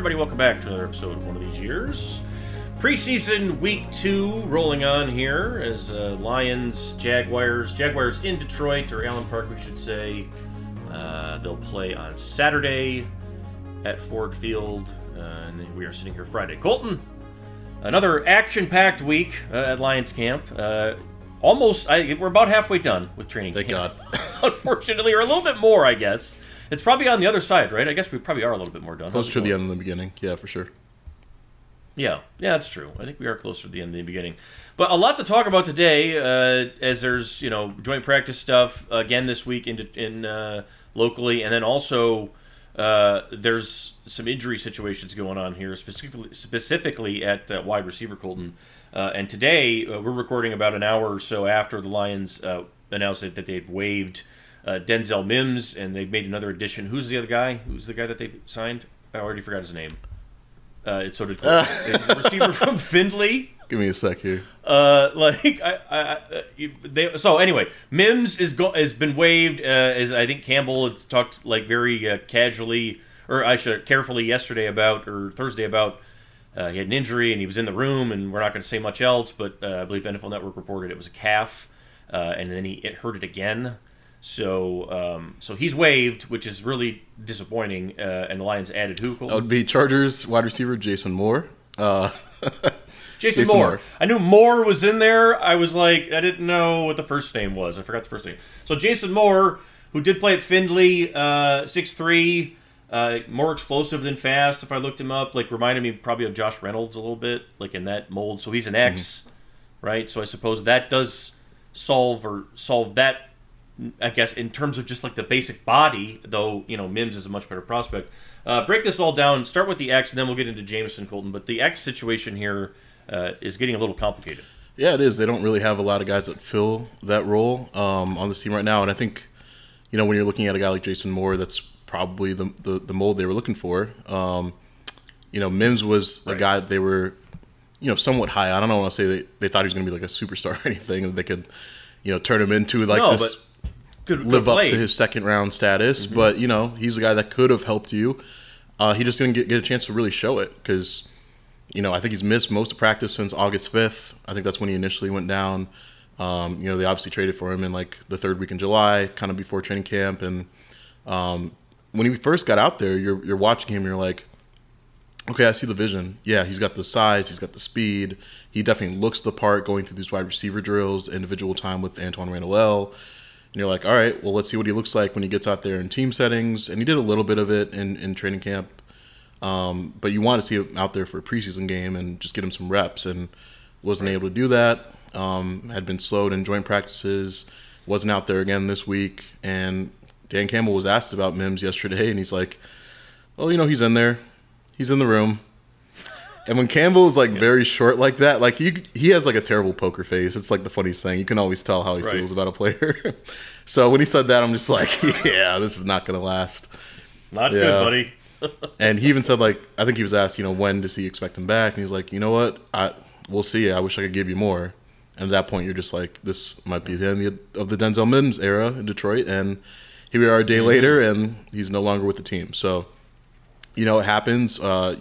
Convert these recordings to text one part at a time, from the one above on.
Everybody, welcome back to another episode of One of These Years. Preseason week two rolling on here as uh, Lions, Jaguars, Jaguars in Detroit, or Allen Park, we should say. Uh, they'll play on Saturday at Ford Field, uh, and we are sitting here Friday. Colton, another action packed week uh, at Lions camp. Uh, almost, I, we're about halfway done with training Thank camp. Unfortunately, or a little bit more, I guess. It's probably on the other side, right? I guess we probably are a little bit more done. Closer to the end than the beginning. Yeah, for sure. Yeah, yeah, that's true. I think we are closer to the end than the beginning. But a lot to talk about today, uh, as there's you know joint practice stuff again this week in in uh, locally, and then also uh, there's some injury situations going on here, specifically specifically at uh, wide receiver Colton. Uh, and today uh, we're recording about an hour or so after the Lions announced that they've waived Denzel Mims, and they've made another addition. Who's the other guy? Who's the guy that they signed? I already forgot his name. Uh, it's sort of it's a receiver from Findlay. Give me a sec here. Uh, like I, I, I they, so anyway, Mims is go, has been waived. Uh, as I think Campbell had talked like very uh, casually, or I should carefully yesterday about or Thursday about. Uh, he had an injury and he was in the room, and we're not going to say much else. But uh, I believe NFL Network reported it was a calf, uh, and then he it hurt it again. So, um, so he's waived, which is really disappointing. Uh, and the Lions added who? That would be Chargers wide receiver Jason Moore. Uh, Jason, Jason Moore. Moore. I knew Moore was in there. I was like, I didn't know what the first name was. I forgot the first name. So Jason Moore, who did play at Findlay, uh, six three, uh, more explosive than fast. If I looked him up, like reminded me probably of Josh Reynolds a little bit, like in that mold. So he's an X, mm-hmm. right? So I suppose that does solve or solve that I guess in terms of just like the basic body, though you know Mims is a much better prospect. Uh, break this all down. Start with the X, and then we'll get into Jameson Colton. But the X situation here uh, is getting a little complicated. Yeah, it is. They don't really have a lot of guys that fill that role um, on this team right now, and I think you know when you're looking at a guy like Jason Moore, that's probably the the, the mold they were looking for. Um, you know, Mims was right. a guy that they were you know somewhat high. I don't want to say they, they thought he was going to be like a superstar or anything. They could you know turn him into like no, this live up to his second round status. Mm-hmm. But you know, he's a guy that could have helped you. Uh, he just didn't get, get a chance to really show it because, you know, I think he's missed most of practice since August fifth. I think that's when he initially went down. Um, you know, they obviously traded for him in like the third week in July, kind of before training camp. And um, when he first got out there, you're you're watching him, and you're like, okay, I see the vision. Yeah, he's got the size, he's got the speed. He definitely looks the part going through these wide receiver drills, individual time with Antoine Randall and you're like, all right, well, let's see what he looks like when he gets out there in team settings. And he did a little bit of it in, in training camp. Um, but you want to see him out there for a preseason game and just get him some reps. And wasn't right. able to do that. Um, had been slowed in joint practices. Wasn't out there again this week. And Dan Campbell was asked about Mims yesterday, and he's like, well, you know, he's in there. He's in the room. And when Campbell is like very short like that, like he he has like a terrible poker face. It's like the funniest thing. You can always tell how he right. feels about a player. so when he said that, I'm just like, yeah, this is not gonna last. It's not yeah. good, buddy. and he even said like, I think he was asked, you know, when does he expect him back? And he's like, you know what, I we'll see. I wish I could give you more. And at that point, you're just like, this might be the end of the Denzel Mims era in Detroit. And here we are a day mm-hmm. later, and he's no longer with the team. So, you know, it happens. Uh,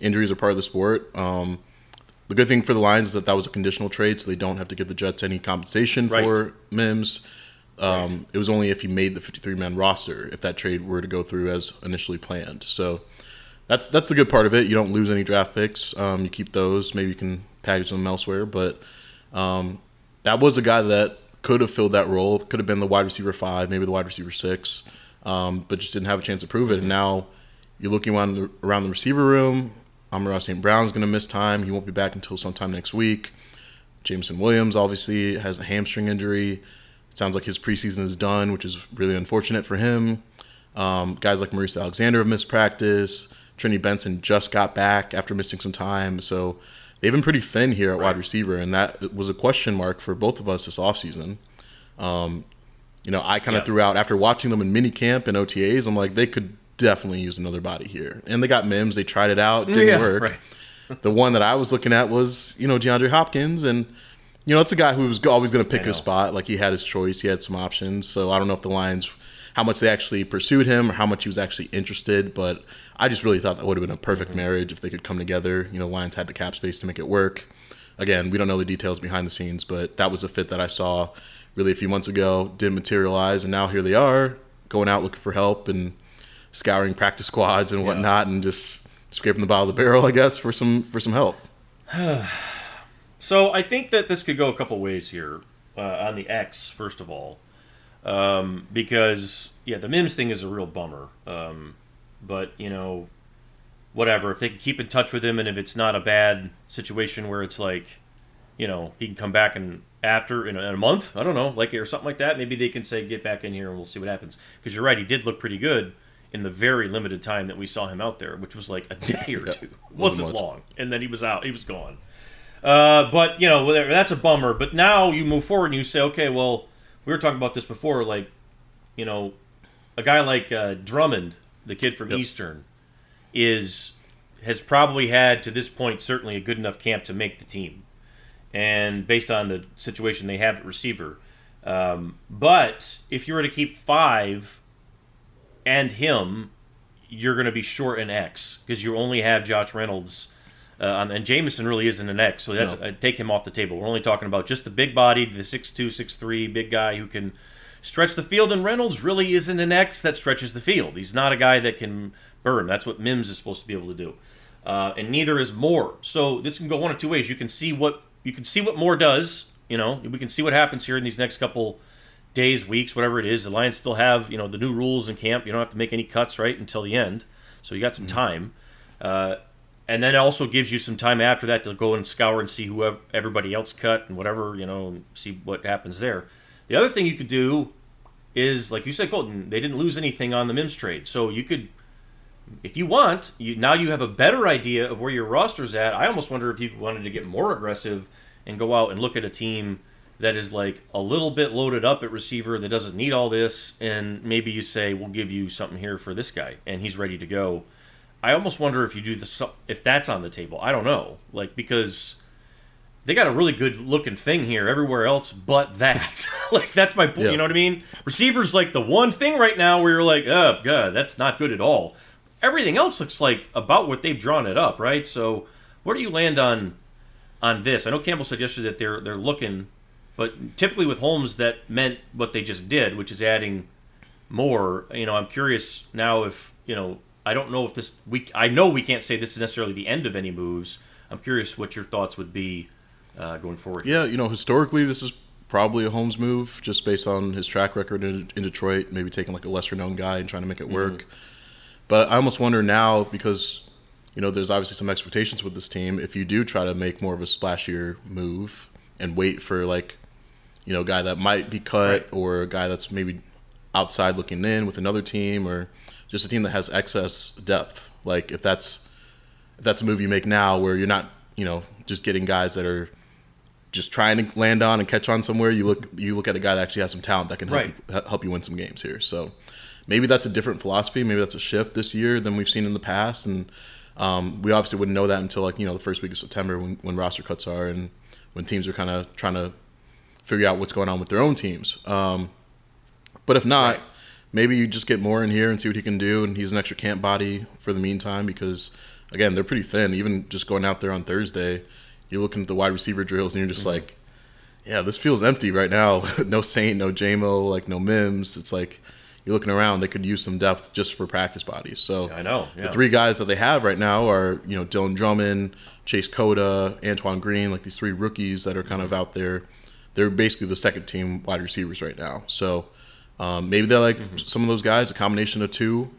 injuries are part of the sport. Um, the good thing for the Lions is that that was a conditional trade, so they don't have to give the Jets any compensation right. for Mims. Um, right. It was only if he made the 53 man roster if that trade were to go through as initially planned. So that's that's the good part of it. You don't lose any draft picks. Um, you keep those. Maybe you can package them elsewhere. But um, that was a guy that could have filled that role. Could have been the wide receiver five, maybe the wide receiver six, um, but just didn't have a chance to prove it. And now You're looking around the, around the receiver room. Amon-Ra St. Brown's going to miss time. He won't be back until sometime next week. Jameson Williams obviously has a hamstring injury. It sounds like his preseason is done, which is really unfortunate for him. Um, guys like Maurice Alexander have missed practice. Trinity Benson just got back after missing some time. So they've been pretty thin here at right. wide receiver, and that was a question mark for both of us this offseason. Um, you know, I kind of threw out after watching them in mini camp and OTAs. I'm like, they could definitely use another body here. And they got Mims. They tried it out. Didn't yeah, work. Right. the one that I was looking at was, you know, DeAndre Hopkins. And, you know, it's a guy who was always going to pick his spot. Like, he had his choice. He had some options. So I don't know if the Lions, how much they actually pursued him or how much he was actually interested. But I just really thought that would have been a perfect mm-hmm. marriage if they could come together. You know, Lions had the cap space to make it work. Again, we don't know the details behind the scenes, but that was a fit that I saw really a few months ago, didn't materialize. And now here they are going out looking for help and – scouring practice squads and whatnot, yeah. and just scraping the bottom of the barrel, I guess, for some for some help. so I think that this could go a couple ways here uh, on the X. First of all, um, because yeah, the Mims thing is a real bummer. Um, but you know, whatever. If they can keep in touch with him, and if it's not a bad situation where it's like, you know, he can come back and after in a, in a month, I don't know, like or something like that. Maybe they can say get back in here and we'll see what happens. Because you're right, he did look pretty good in the very limited time that we saw him out there, which was like a day or two. Wasn't, wasn't long. And then he was out. He was gone. Uh, but, you know, that's a bummer. But now you move forward and you say, okay, well, we were talking about this before. Like, you know, a guy like uh, Drummond, the kid from yep. Eastern, is has probably had to this point certainly a good enough camp to make the team, and based on the situation they have at receiver. Um, but if you were to keep five and him, you're going to be short an X because you only have Josh Reynolds. Uh, and Jameson really isn't an X, so that's, no. uh, take him off the table. We're only talking about just the big bodied, the 6'2, 6'3 big guy who can stretch the field. And Reynolds really isn't an X that stretches the field. He's not a guy that can burn. That's what Mims is supposed to be able to do. Uh, and neither is Moore. So this can go one of two ways. You can see what you can see what Moore does. You know, we can see what happens here in these next couple days, weeks, whatever it is. The Lions still have you know the new rules in camp. You don't have to make any cuts right until the end, so you got some mm-hmm. time. Uh, and then it also gives you some time after that to go and scour and see who everybody else cut and whatever you know, and see what happens there. The other thing you could do is, like you said, Colton, they didn't lose anything on the Mims trade, so you could, if you want, you now you have a better idea of where your roster's at. I almost wonder if you wanted to get more aggressive and go out and look at a team that is like a little bit loaded up at receiver that doesn't need all this, and maybe you say we'll give you something here for this guy, and he's ready to go. I almost wonder if you do this if that's on the table. I don't know, like because they got a really good looking thing here everywhere else but that. like that's my point. Yeah. You know what I mean? Receivers like the one thing right now where you're like, oh god, that's not good at all. Everything else looks like about what they've drawn it up, right? So where do you land on on this? I know Campbell said yesterday that they're they're looking but typically with Holmes, that meant what they just did, which is adding more. You know, I'm curious now if you know. I don't know if this we. I know we can't say this is necessarily the end of any moves. I'm curious what your thoughts would be uh, going forward. Yeah, you know, historically this is probably a Holmes move, just based on his track record in, in Detroit. Maybe taking like a lesser known guy and trying to make it work. Mm-hmm. But I almost wonder now because you know there's obviously some expectations with this team. If you do try to make more of a splashier move and wait for like you know, guy that might be cut right. or a guy that's maybe outside looking in with another team or just a team that has excess depth. Like if that's if that's a move you make now where you're not, you know, just getting guys that are just trying to land on and catch on somewhere, you look you look at a guy that actually has some talent that can help right. you, help you win some games here. So maybe that's a different philosophy. Maybe that's a shift this year than we've seen in the past. And um, we obviously wouldn't know that until like you know the first week of September when, when roster cuts are and when teams are kind of trying to figure out what's going on with their own teams. Um, but if not, right. maybe you just get more in here and see what he can do. And he's an extra camp body for the meantime because, again, they're pretty thin. Even just going out there on Thursday, you're looking at the wide receiver drills and you're just mm-hmm. like, yeah, this feels empty right now. no Saint, no JMO, like no Mims. It's like you're looking around, they could use some depth just for practice bodies. So yeah, I know yeah. the three guys that they have right now are you know Dylan Drummond, Chase Cota, Antoine Green, like these three rookies that are kind of out there they're basically the second team wide receivers right now. So um, maybe they're like mm-hmm. some of those guys. A combination of two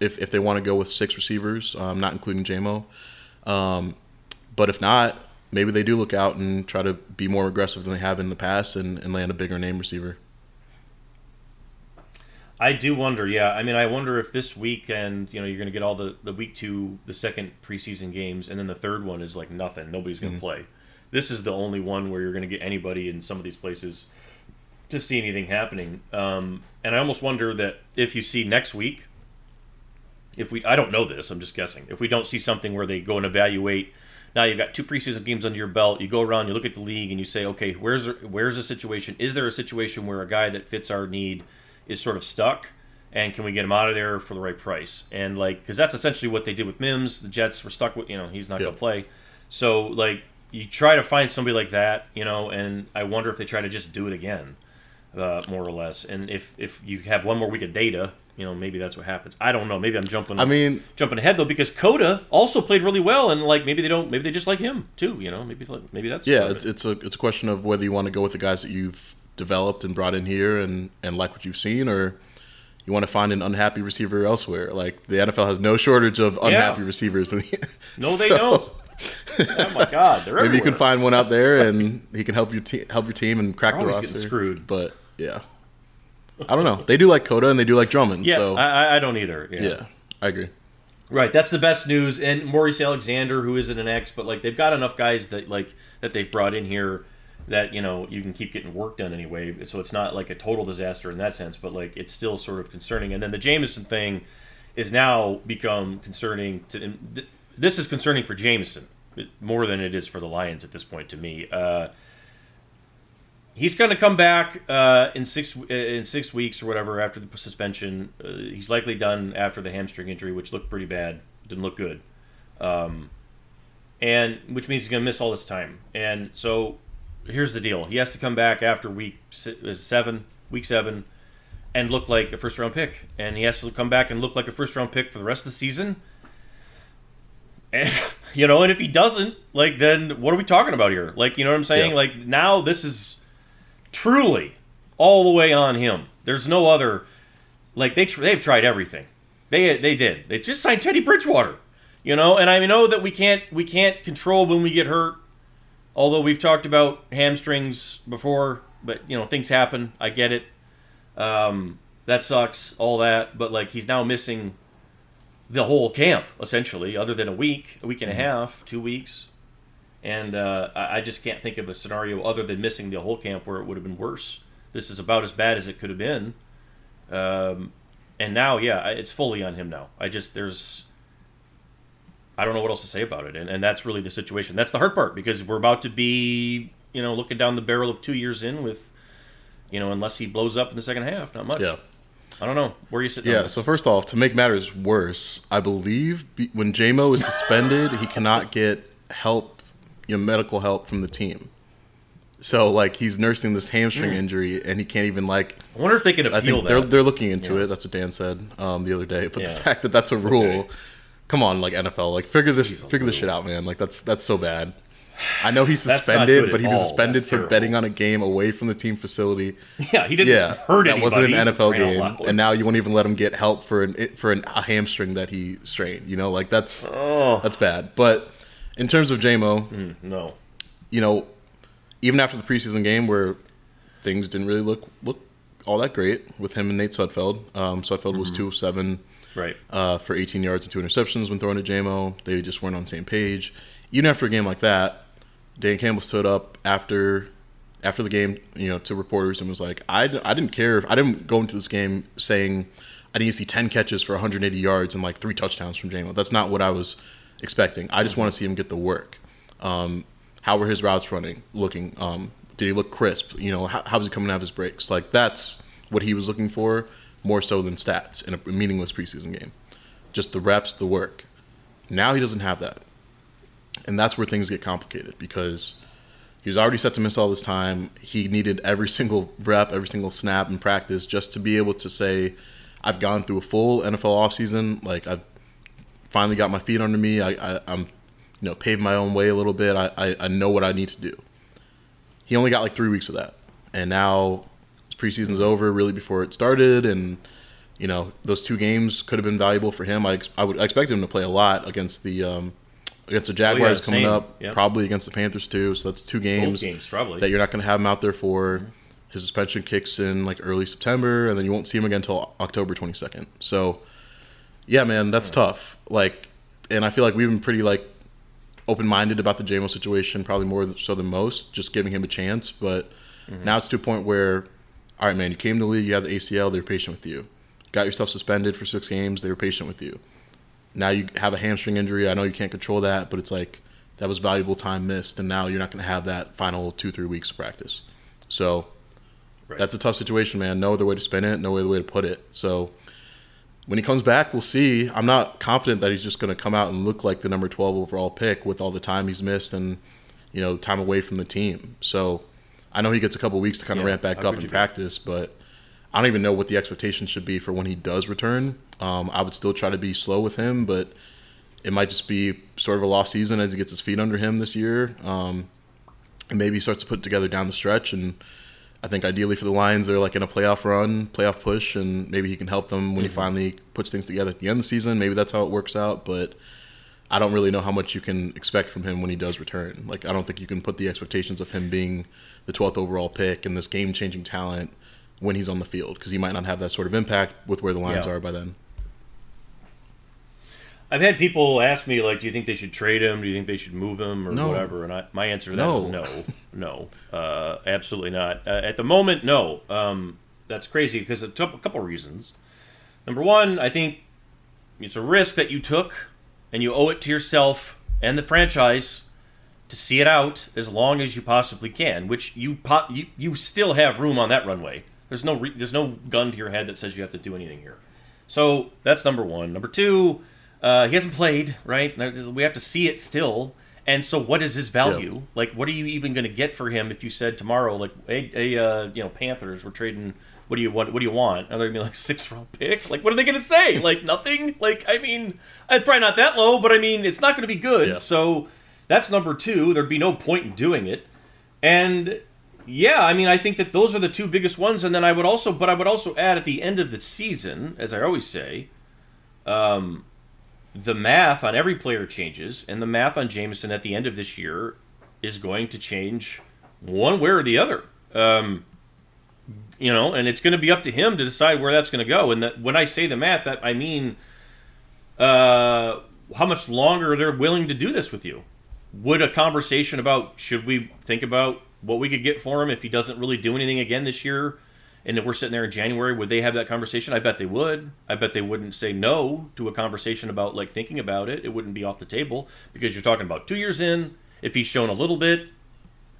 if, if they want to go with six receivers, um, not including JMO. Um, but if not, maybe they do look out and try to be more aggressive than they have in the past and, and land a bigger name receiver. I do wonder, yeah. I mean, I wonder if this weekend, you know, you're going to get all the, the week two, the second preseason games, and then the third one is like nothing. Nobody's going to mm-hmm. play. This is the only one where you're going to get anybody in some of these places to see anything happening. Um, and I almost wonder that if you see next week, if we, I don't know this, I'm just guessing. If we don't see something where they go and evaluate, now you've got two preseason games under your belt. You go around, you look at the league, and you say, okay, where's where's the situation? Is there a situation where a guy that fits our need is sort of stuck? And can we get him out of there for the right price? And like, because that's essentially what they did with Mims. The Jets were stuck with, you know, he's not yep. going to play. So like, you try to find somebody like that, you know, and I wonder if they try to just do it again uh, more or less. And if if you have one more week of data, you know, maybe that's what happens. I don't know. Maybe I'm jumping. I mean, jumping ahead though, because Cota also played really well, and like maybe they don't. Maybe they just like him too. You know, maybe maybe that's yeah. It's, it's a it's a question of whether you want to go with the guys that you've developed and brought in here and and like what you've seen, or you want to find an unhappy receiver elsewhere. Like the NFL has no shortage of unhappy yeah. receivers. no, they so, don't. oh my god, maybe everywhere. you can find one out there, and he can help you te- help your team and crack They're the roster. Getting screwed, but yeah. I don't know. They do like Cota and they do like Drummond. Yeah, so. I, I don't either. Yeah. yeah, I agree. Right, that's the best news. And Maurice Alexander, who isn't an X, but like they've got enough guys that like that they've brought in here that you know you can keep getting work done anyway. So it's not like a total disaster in that sense, but like it's still sort of concerning. And then the Jameson thing is now become concerning. To this is concerning for Jameson more than it is for the Lions at this point to me. Uh, he's going to come back uh, in six in six weeks or whatever after the suspension. Uh, he's likely done after the hamstring injury, which looked pretty bad. Didn't look good, um, and which means he's going to miss all this time. And so here's the deal: he has to come back after week seven, week seven, and look like a first round pick. And he has to come back and look like a first round pick for the rest of the season. And, you know, and if he doesn't, like, then what are we talking about here? Like, you know what I'm saying? Yeah. Like, now this is truly all the way on him. There's no other like they they've tried everything. They they did. They just signed Teddy Bridgewater. You know, and I know that we can't we can't control when we get hurt. Although we've talked about hamstrings before, but you know things happen. I get it. Um, that sucks. All that, but like he's now missing the whole camp essentially, other than a week, a week and a mm-hmm. half, two weeks and uh, I just can't think of a scenario other than missing the whole camp where it would have been worse. This is about as bad as it could have been, um, and now, yeah, it's fully on him now. I just there's I don't know what else to say about it, and, and that's really the situation. That's the hard part because we're about to be, you know, looking down the barrel of two years in with, you know, unless he blows up in the second half, not much. Yeah. I don't know. Where are you sitting? Yeah. So first off, to make matters worse, I believe when JMO is suspended, he cannot get help you know, medical help from the team. So like he's nursing this hamstring mm. injury and he can't even like. I wonder if they can appeal I think that. They're they're looking into yeah. it. That's what Dan said um, the other day. But yeah. the fact that that's a rule, okay. come on, like NFL, like figure this figure this shit out, man. Like that's that's so bad. I know he's suspended, but he was suspended that's for terrible. betting on a game away from the team facility. Yeah, he didn't yeah, hurt That wasn't an NFL game, and now you won't even let him get help for an for an, a hamstring that he strained. You know, like that's oh. that's bad. But in terms of JMO, mm, no, you know, even after the preseason game where things didn't really look look all that great with him and Nate Sudfeld. Um, Sudfeld mm-hmm. was two of seven, right, uh, for 18 yards and two interceptions when throwing to JMO. They just weren't on the same page. Even after a game like that, Dan Campbell stood up after after the game, you know, to reporters and was like, I, I didn't care. If, I didn't go into this game saying I need to see 10 catches for 180 yards and like three touchdowns from JMO. That's not what I was expecting. I just want to see him get the work. Um, how were his routes running, looking? Um, did he look crisp? You know, how, how was he coming out of his breaks? Like that's what he was looking for more so than stats in a meaningless preseason game. Just the reps, the work. Now he doesn't have that. And that's where things get complicated because he was already set to miss all this time. He needed every single rep, every single snap in practice just to be able to say, I've gone through a full NFL offseason. Like, I've finally got my feet under me. I, am you know, paved my own way a little bit. I, I, I know what I need to do. He only got like three weeks of that. And now preseason's over really before it started. And you know, those two games could have been valuable for him. I, ex- I would expect him to play a lot against the um, against the oh, Jaguars coming up, Yep. probably against the Panthers too. So that's two games, games, probably. that you're not going to have him out there for. His suspension kicks in like early September, and then you won't see him again until October 22nd. So, yeah, man, that's tough. Like, and I feel like we've been pretty like open minded about the JMO situation, probably more so than most, just giving him a chance. But mm-hmm. now it's to a point where, all right, man, you came to the league, you have the ACL, they're patient with you. Got yourself suspended for six games, they were patient with you. Now you have a hamstring injury. I know you can't control that, but it's like that was valuable time missed, and now you're not going to have that final two, three weeks of practice. So Right. that's a tough situation, man. No other way to spin it, no other way to put it. So when he comes back, we'll see. I'm not confident that he's just going to come out and look like the number 12 overall pick with all the time he's missed and you know time away from the team. So I know he gets a couple weeks to kind of Yeah, ramp back up in practice, but I don't even know what the expectations should be for when he does return. Um, I would still try to be slow with him, but it might just be sort of a lost season as he gets his feet under him this year. Um, and maybe he starts to put it together down the stretch. And I think ideally for the Lions, they're like in a playoff run, playoff push, and maybe he can help them when he finally puts things together at the end of the season. Maybe that's how it works out, but I don't really know how much you can expect from him when he does return. Like I don't think you can put the expectations of him being the 12th overall pick and this game-changing talent when he's on the field because he might not have that sort of impact with where the lines Yeah. are by then. I've had people ask me like, do you think they should trade him? Do you think they should move him or No. whatever? And I, my answer to that is No. no, no, uh, absolutely not. Uh, at the moment, no. Um, that's crazy because a tou- a couple reasons. Number one, I think it's a risk that you took, and you owe it to yourself and the franchise to see it out as long as you possibly can. Which you po- you, you still have room on that runway. There's no re- there's no gun to your head that says you have to do anything here. So that's number one. Number two, uh, he hasn't played, right? We have to see it still. And so, what is his value? Like, what are you even going to get for him if you said tomorrow, like, hey, hey uh, you know, Panthers, we're trading. What do you want? What do you want? Are they gonna be like six round pick? Like, what are they going to say? Like nothing? Like, I mean, it's probably not that low, but I mean, it's not going to be good. Yeah. So that's number two. There'd be no point in doing it. And yeah, I mean, I think that those are the two biggest ones. And then I would also, but I would also add at the end of the season, as I always say, um, the math on every player changes, and the math on Jameson at the end of this year is going to change one way or the other. Um, you know, and it's going to be up to him to decide where that's going to go. And that when I say the math, that I mean uh, how much longer they're willing to do this with you. Would a conversation about should we think about what we could get for him if he doesn't really do anything again this year, and if we're sitting there in January, would they have that conversation? I bet they would. I bet they wouldn't say no to a conversation about like thinking about it. It wouldn't be off the table because you're talking about two years in. If he's shown a little bit,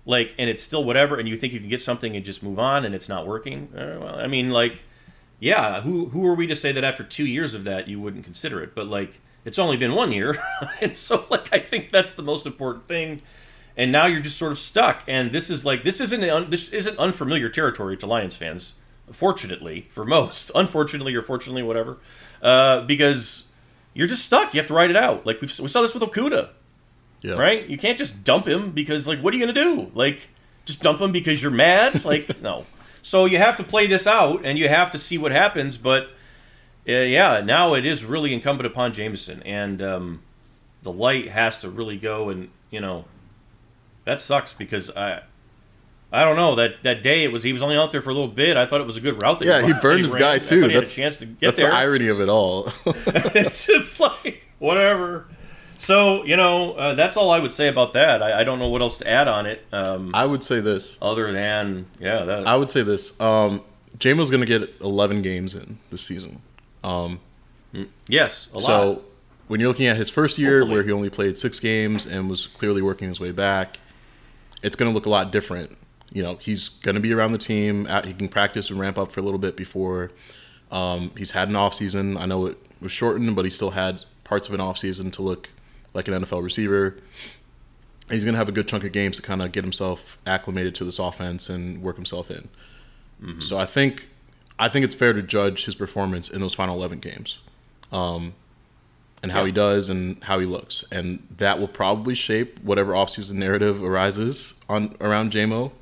like, and it's still whatever, and you think you can get something and just move on, and it's not working. Uh, well, I mean, like, yeah, who who are we to say that after two years of that you wouldn't consider it? But like, it's only been one year, and so like, I think that's the most important thing. And now you're just sort of stuck, and this is like this isn't un, this isn't unfamiliar territory to Lions fans. Fortunately, for most, unfortunately or fortunately, whatever, uh, because you're just stuck. You have to write it out. Like we we saw this with Okudah Yeah. right? You can't just dump him because, like, what are you gonna do? Like, just dump him because you're mad? Like, no. So you have to play this out, and you have to see what happens. But uh, yeah, now it is really incumbent upon Jameson, and um, the light has to really go. And you know, that sucks because I. I don't know that that day it was he was only out there for a little bit. I thought it was a good route. That Yeah, he ran. burned He his ran. guy too. he That's a chance to get that's there the irony of it all. it's just like whatever. So you know, uh, that's all I would say about that. I, I don't know what else to add on it, um, I would say this. other than yeah, that, I would say this. Um, Jamo's going to get 11 games in this season. Um, yes, a lot so when you're looking at his first year, Hopefully. where he only played six games and was clearly working his way back, it's going to look a lot different. You know, he's going to be around the team. He can practice and ramp up for a little bit before. Um, he's had an off season. I know it was shortened, but he still had parts of an off season to look like an NFL receiver. He's going to have a good chunk of games to kind of get himself acclimated to this offense and work himself in. So I think I think it's fair to judge his performance in those final 11 games. Um, and how Yeah. he does and how he looks. And that will probably shape whatever offseason narrative arises on around JMO.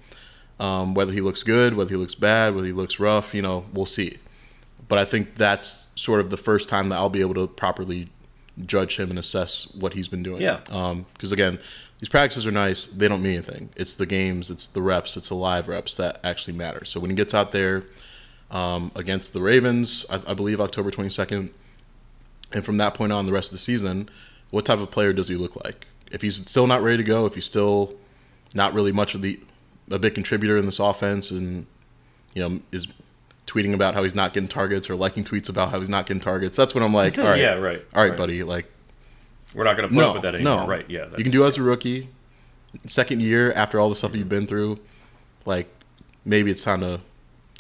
Um, whether he looks good, whether he looks bad, whether he looks rough, you know, we'll see. but I think that's sort of the first time that I'll be able to properly judge him and assess what he's been doing. Yeah. Because again, these practices are nice. They don't mean anything. It's the games, it's the reps, it's the live reps that actually matter. So when he gets out there um, against the Ravens, I, I believe October 22nd, and from that point on, the rest of the season, what type of player does he look like? If he's still not ready to go, if he's still not really much of the a big contributor in this offense, and you know is tweeting about how he's not getting targets or liking tweets about how he's not getting targets, that's when I'm like, all right, Yeah, right, all right, right. buddy, like We're not going to put no, up with that anymore. no, Right? Yeah. you can do as a rookie, second year after all the stuff you've been through, like maybe it's time to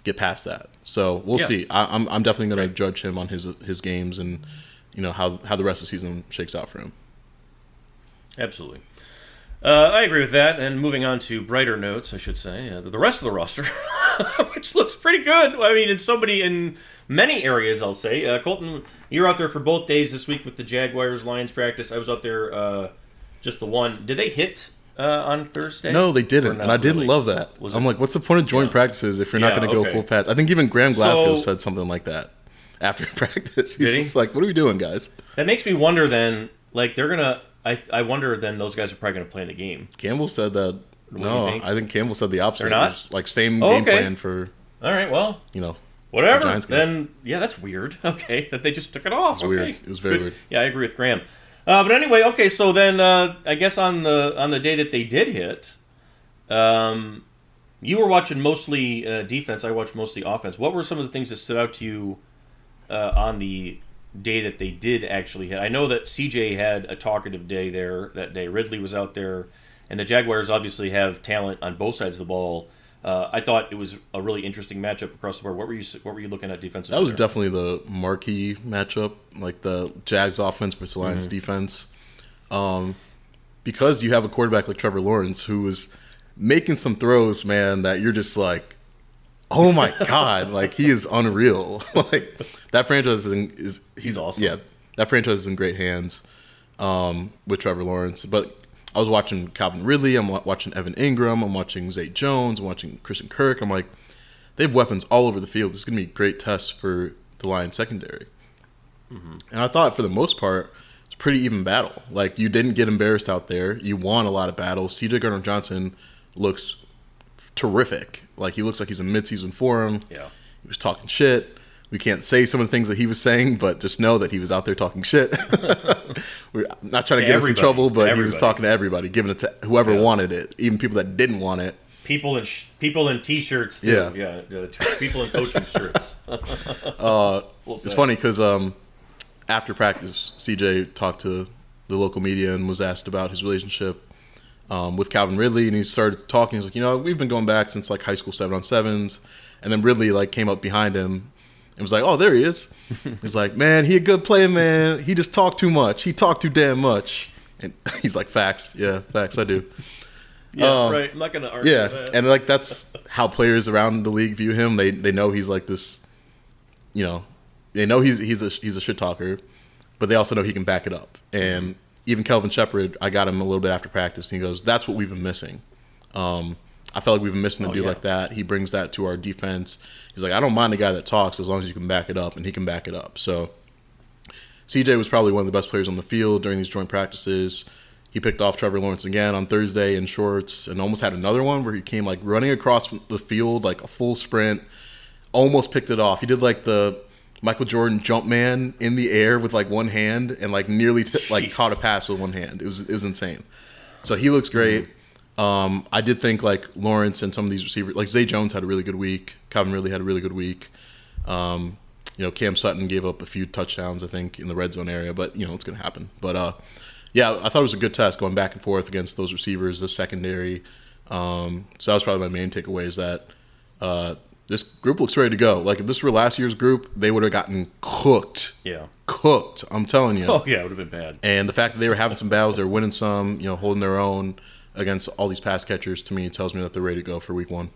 get past that. So we'll Yeah. see. I, I'm I'm definitely going to judge him on his his games and you know how how the rest of the season shakes out for him. Absolutely. Uh, I agree with that. And moving on to brighter notes, I should say, uh, the rest of the roster, which looks pretty good. I mean, in so many, in many areas, I'll say. Uh, Colton, you're out there for both days this week with the Jaguars Lions practice. I was out there uh, just the one. Did they hit uh, on Thursday? No, they didn't, and I didn't really? love that. I'm like, what's the point of joint Yeah. practices if you're not going to go full pads? I think even Graham Glasgow So- said something like that after practice. He's he? like, what are we doing, guys? That makes me wonder. Then, like, they're gonna. I I wonder. Then those guys are probably gonna play in the game. Campbell said that. you No, think? I think Campbell said the opposite. They're not? Like same Oh, game okay. plan for All right. Well, you know Whatever. Game. Then yeah, that's weird. Okay, that they just took it off. It was okay. weird. It was very Good. weird. Yeah, I agree with Graham. Uh, but anyway, okay. So then, uh, I guess on the on the day that they did hit, um, you were watching mostly uh, defense. I watched mostly offense. What were some of the things that stood out to you uh, on the day that they did actually hit? I know that CJ had a talkative day there that day. Ridley was out there, and the Jaguars obviously have talent on both sides of the ball. Uh, I thought it was a really interesting matchup across the board. What were you What were you looking at defensively? That was there? definitely the marquee matchup, like the Jags offense versus Lions Mm-hmm. defense. Um, because you have a quarterback like Trevor Lawrence who is making some throws, man, that you're just like, oh my god, like he is unreal. like that franchise is, is he's, awesome. Yeah, that franchise is in great hands um, with Trevor Lawrence. But I was watching Calvin Ridley, I'm watching Evan Engram, I'm watching Zay Jones, I'm watching Christian Kirk. I'm like, they have weapons all over the field. This is going to be a great test for the Lions secondary. And I thought for the most part, it's a pretty even battle. Like you didn't get embarrassed out there. You won a lot of battles. CJ Gardner Johnson looks terrific. Like he looks like he's in midseason form. Yeah. He was talking shit. We can't say some of the things that he was saying, but just know that he was out there talking shit. We're not trying to To get us in trouble, but he was talking to everybody, giving it to whoever Yeah. wanted it, even people that didn't want it. people in sh- people in t-shirts too. Yeah. yeah, t- people in coaching shirts. Uh, We'll it's funny because um, after practice, CJ talked to the local media and was asked about his relationship um, with Calvin Ridley, and he started talking. He's like, you know, we've been going back since like high school seven on sevens, and then Ridley like came up behind him and was like, oh, there he is. he's like, man, he a good player, man. He just talked too much. He talked too damn much. And he's like, facts, yeah, facts, I do. Yeah, Um, right. I'm not gonna argue Yeah, that. and like that's how players around the league view him. They they know he's like this, you know, they know he's he's a he's a shit talker, but they also know he can back it up. And even Kelvin Sheppard, I got him a little bit after practice, and he goes, "That's what we've been missing." Um, I felt like we've been missing a Oh, dude yeah. like that. He brings that to our defense. He's like, I don't mind a guy that talks as long as you can back it up, and he can back it up. So CJ was probably one of the best players on the field during these joint practices. He picked off Trevor Lawrence again on Thursday in shorts and almost had another one where he came like running across the field like a full sprint, almost picked it off. He did like the Michael Jordan jump man in the air with like one hand and like nearly t- like caught a pass with one hand. It was it was insane. So he looks great. Um, I did think like Lawrence and some of these receivers, like Zay Jones had a really good week. Calvin really had a really good week. Um, you know, Cam Sutton gave up a few touchdowns, I think, in the red zone area, but you know it's going to happen. But uh, yeah, I thought it was a good test going back and forth against those receivers, the secondary. Um, so that was probably my main takeaway is that uh, this group looks ready to go. Like if this were last year's group, they would have gotten cooked, yeah. cooked. I'm telling you. Oh yeah, it would have been bad. And the fact that they were having some battles, they're winning some, you know, holding their own against all these pass catchers, to me tells me that they're ready to go for week one.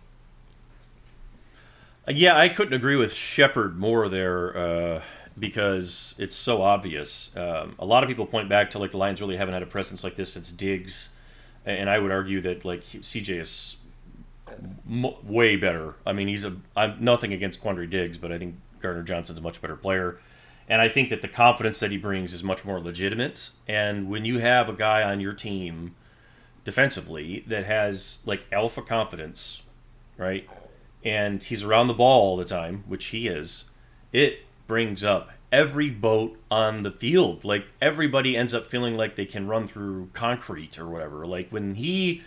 Uh, Yeah, I couldn't agree with Sheppard more there uh, because it's so obvious. Um, a lot of people point back to like the Lions really haven't had a presence like this since Diggs, and I would argue that like CJ is m- way better. I mean, he's a I'm nothing against Quandre Diggs, but I think Gardner Johnson's a much better player. And I think that the confidence that he brings is much more legitimate. And when you have a guy on your team defensively that has like alpha confidence, right? And he's around the ball all the time, which he is, it brings up every boat on the field. Like everybody ends up feeling like they can run through concrete or whatever. Like when he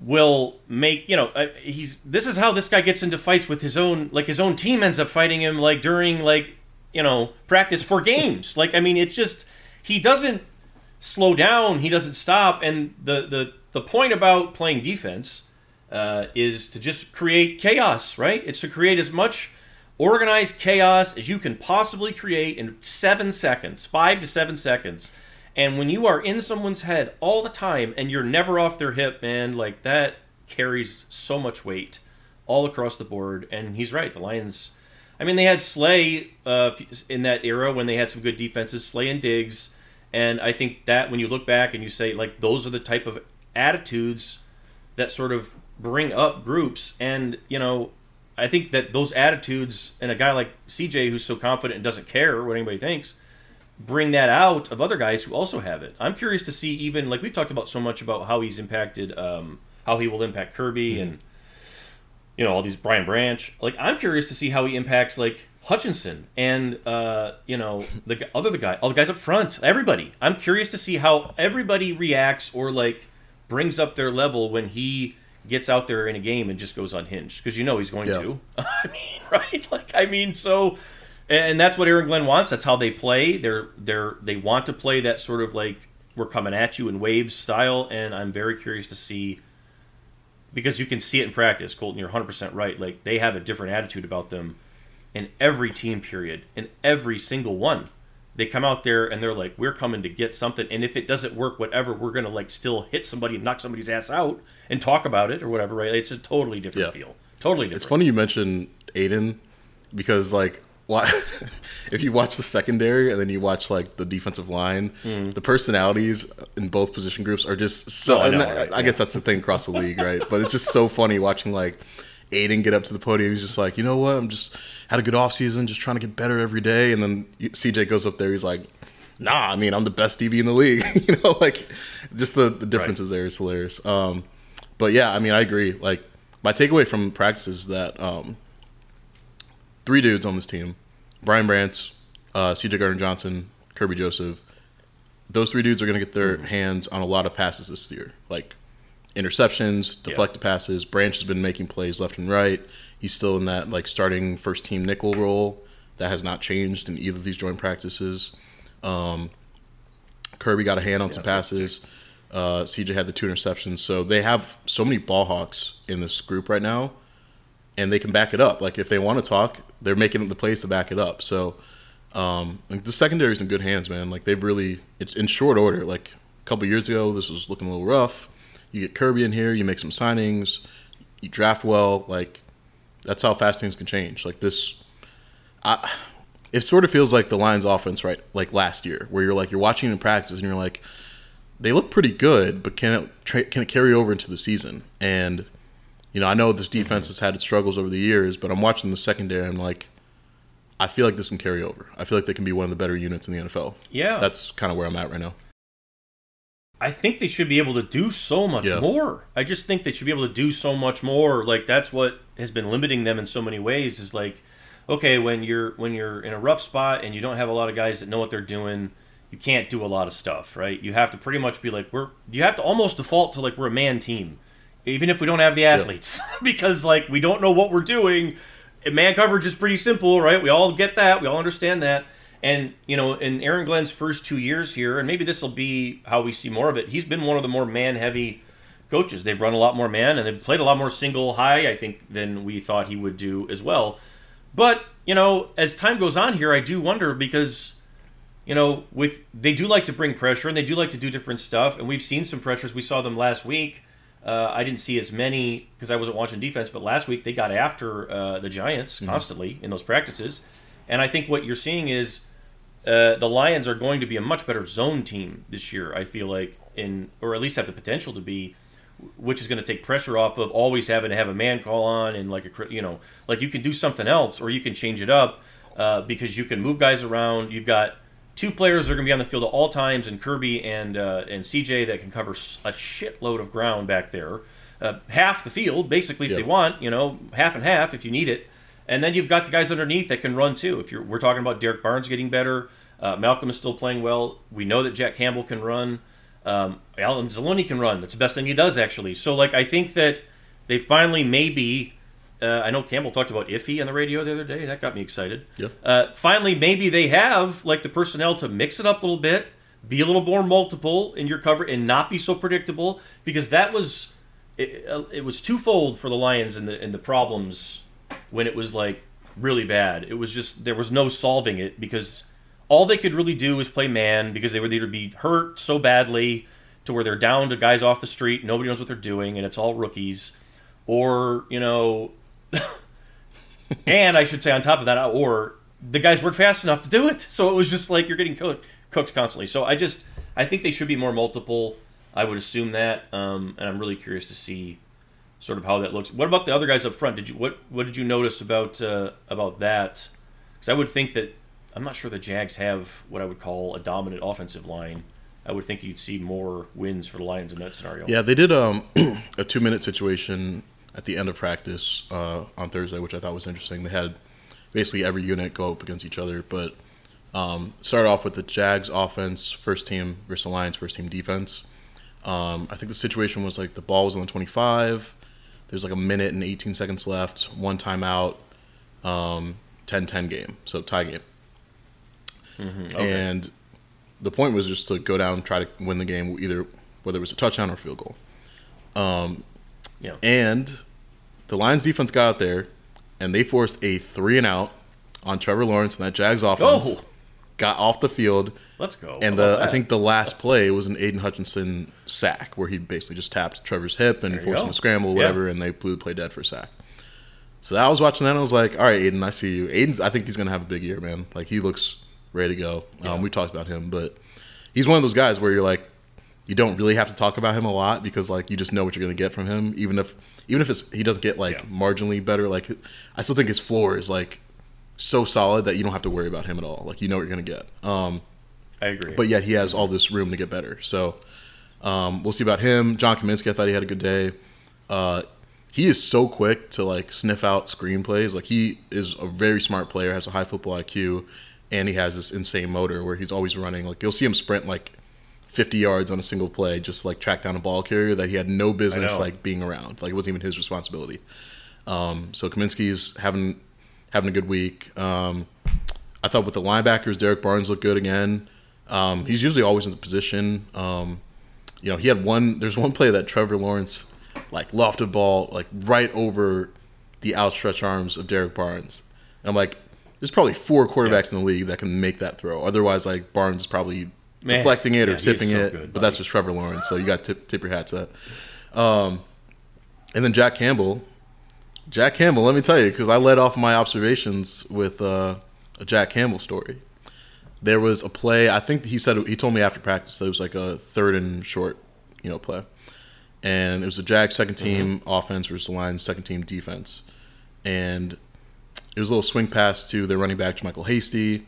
will make you know uh, he's this is how this guy gets into fights with his own like his own team ends up fighting him like during like you know practice for games. Like i mean it's just he doesn't slow down he doesn't stop and the the the point about playing defense uh, is to just create chaos right? It's to create as much organized chaos as you can possibly create in seven seconds five to seven seconds and when you are in someone's head all the time and you're never off their hip, man, like that carries so much weight all across the board. And he's right. The Lions, I mean, they had Slay uh, in that era when they had some good defenses, Slay and Diggs. And I think that when you look back and you say, like, those are the type of attitudes that sort of bring up groups. And, you know, I think that those attitudes and a guy like CJ who's so confident and doesn't care what anybody thinks bring that out of other guys who also have it. I'm curious to see even like we've talked about so much about how he's impacted, um, how he will impact Kerby mm-hmm. and you know all these Brian Branch. Like I'm curious to see how he impacts like Hutchinson and uh, you know the other the guy, all the guys up front, everybody. I'm curious to see how everybody reacts or like brings up their level when he gets out there in a game and just goes unhinged because you know he's going yeah. to. I mean, right? Like I mean, so and that's what Aaron Glenn wants. That's how they play. They're they're they want to play that sort of like we're coming at you in waves style, and I'm very curious to see because you can see it in practice. Colton, you're 100 percent right. Like they have a different attitude about them in every team period, in every single one. They come out there and they're like, we're coming to get something, and if it doesn't work, whatever, we're gonna like still hit somebody and knock somebody's ass out and talk about it or whatever. Right? It's a totally different yeah. feel. Totally different. It's funny you mentioned Aidan because like if you watch the secondary and then you watch like the defensive line, mm. the personalities in both position groups are just so. I, know, right? I, guess that's the thing across the league, right? But it's just so funny watching like Aidan get up to the podium. He's just like, you know what? I'm just had a good off season, just trying to get better every day. And then CJ goes up there. He's like, Nah, I mean, I'm the best DB in the league. you know, like just the, the differences right. there is hilarious. Um, but yeah, I mean, I agree. Like my takeaway from practice is that um, three dudes on this team: Brian Branch, uh, C.J. Gardner Johnson, Kerby Joseph. Those three dudes are going to get their mm-hmm. hands on a lot of passes this year, like interceptions, deflected yeah. passes. Branch has been making plays left and right. He's still in that like starting first team nickel role. That has not changed in either of these joint practices. Um, Kerby got a hand on yeah, some passes. Uh, CJ had the two interceptions. So they have so many ball hawks in this group right now and they can back it up. Like if they want to talk, they're making the place to back it up. So um, the secondary is in good hands, man. Like they've really it's in short order. Like a couple years ago, this was looking a little rough. You get Kerby in here, you make some signings, you draft well. Like that's how fast things can change. Like this, I, it sort of feels like the Lions' offense, right? Like last year, where you're like you're watching in practice and you're like, they look pretty good, but can it tra- can it carry over into the season? And you know, I know this defense has had its struggles over the years, but I'm watching the secondary. I'm like, I feel like this can carry over. I feel like they can be one of the better units in the NFL. Yeah, that's kind of where I'm at right now. I think they should be able to do so much yeah. more. I just think they should be able to do so much more. Like that's what has been limiting them in so many ways. Is like, okay, when you're when you're in a rough spot and you don't have a lot of guys that know what they're doing, you can't do a lot of stuff, right? You have to pretty much be like we're. You have to almost default to like we're a man team even if we don't have the athletes, yeah. because like we don't know what we're doing. Man coverage is pretty simple, right? We all get that. We all understand that. And you know, in Aaron Glenn's first two years here, and maybe this will be how we see more of it. He's been one of the more man-heavy coaches. They've run a lot more man, and they've played a lot more single high, I think, than we thought he would do as well. But you know, as time goes on here, I do wonder because you know, with they do like to bring pressure and they do like to do different stuff, and we've seen some pressures. We saw them last week uh, I didn't see as many because I wasn't watching defense, but last week they got after uh, the Giants mm-hmm. constantly in those practices. And I think what you're seeing is uh, the Lions are going to be a much better zone team this year. I feel like, in or at least have the potential to be, which is going to take pressure off of always having to have a man call on and like a you know like you can do something else or you can change it up uh, because you can move guys around. You've got two players that are going to be on the field at all times, and Kerby and uh, and CJ that can cover a shitload of ground back there, uh, half the field basically if Yep. they want, you know, half and half if you need it. And then you've got the guys underneath that can run too. If you're we're talking about Derrick Barnes getting better, uh, Malcolm is still playing well. We know that Jack Campbell can run. Um, Alex Anzalone can run. That's the best thing he does actually. So like I think that they finally maybe. Uh, I know Campbell talked about iffy on the radio the other day. That got me excited. Yeah. Uh, finally, maybe they have like the personnel to mix it up a little bit, be a little more multiple in your cover, and not be so predictable. Because that was it, uh, it was twofold for the Lions and the in the problems when it was like really bad. It was just there was no solving it because all they could really do was play man because they would either be hurt so badly to where they're down to guys off the street, nobody knows what they're doing, and it's all rookies, or you know, and I should say on top of that, or the guys weren't fast enough to do it, so it was just like you're getting cooked, cooked constantly. So I just I think they should be more multiple. I would assume that, um, and I'm really curious to see sort of how that looks. What about the other guys up front? Did you what what did you notice about uh, about that? Because I would think that I'm not sure the Jags have what I would call a dominant offensive line. I would think you'd see more wins for the Lions in that scenario. Yeah, they did um, a two minute situation at the end of practice uh, on Thursday, which I thought was interesting. They had basically every unit go up against each other, but um, started off with the Jags offense, first team versus the Lions, first team defense. Um, I think the situation was like the ball was on the 25. There's like a minute and 18 seconds left, one timeout, um, 10-10 game, so tie game. And the point was just to go down and try to win the game, either whether it was a touchdown or a field goal. Yeah. And the Lions defense got out there and they forced a three and out on Trevor Lawrence and that Jags offense. Oh. Got off the field. Let's go. And the I think the last play was an Aidan Hutchinson sack where he basically just tapped Trevor's hip and forced him to scramble, Yeah. whatever, and they blew the play dead for a sack. So I was watching that and I was like, all right, Aidan, I see you. Aidan's I think he's gonna have a big year, man. Like he looks ready to go. Um, we talked about him, but he's one of those guys where you're like, you don't really have to talk about him a lot because like you just know what you're gonna get from him, even if even if it's, he doesn't get like Yeah. marginally better. Like I still think his floor is like so solid that you don't have to worry about him at all. Like you know what you're gonna get. Um, I agree. but yet he has all this room to get better. So um, we'll see about him. John Cominsky, I thought he had a good day. Uh, he is so quick to like sniff out screenplays. Like he is a very smart player, has a high football IQ, and he has this insane motor where he's always running. Like you'll see him sprint like 50 yards on a single play, just like track down a ball carrier that he had no business like being around. Like it wasn't even his responsibility. Um, so Cominsky's having having a good week. Um, I thought with the linebackers, Derrick Barnes looked good again. Um, he's usually always in the position. Um, you know, he had one. There's one play that Trevor Lawrence like lofted ball like right over the outstretched arms of Derrick Barnes. And I'm like, there's probably four quarterbacks in the league that can make that throw. Otherwise, like Barnes is probably Man, deflecting it or yeah, tipping so it. good, but that's just Trevor Lawrence, so you got to tip, tip your hats up. Um, and then Jack Campbell. Jack Campbell, let me tell you, because I led off my observations with uh, a Jack Campbell story. There was a play. I think he said he told me after practice that it was like a third and short, you know, play, and it was the Jags second team offense versus the Lions second team defense, and it was a little swing pass to their running back, to JaMycal Hasty.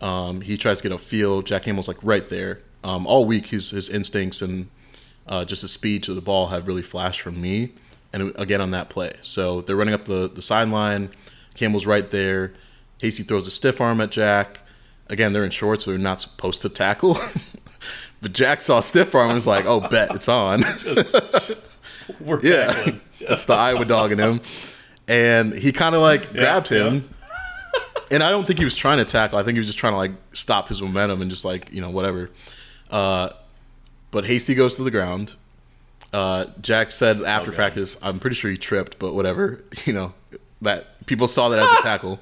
Um, he tries to get a feel. Jack Campbell's like right there. Um, all week, his his instincts and uh, just the speed to the ball have really flashed from me. And again on that play, so they're running up the the sideline. Campbell's right there. Hasty throws a stiff arm at Jack. Again, they're in shorts, so they're not supposed to tackle. but Jack saw stiff arm and was like, "Oh, bet it's on." We're Yeah, that's the Iowa dog in him. And he kind of like grabbed yeah. And I don't think he was trying to tackle. I think he was just trying to like stop his momentum and just like you know whatever. Uh, but Hasty goes to the ground. Uh, Jack said after God. practice, I'm pretty sure he tripped, but whatever. You know that people saw that as a tackle.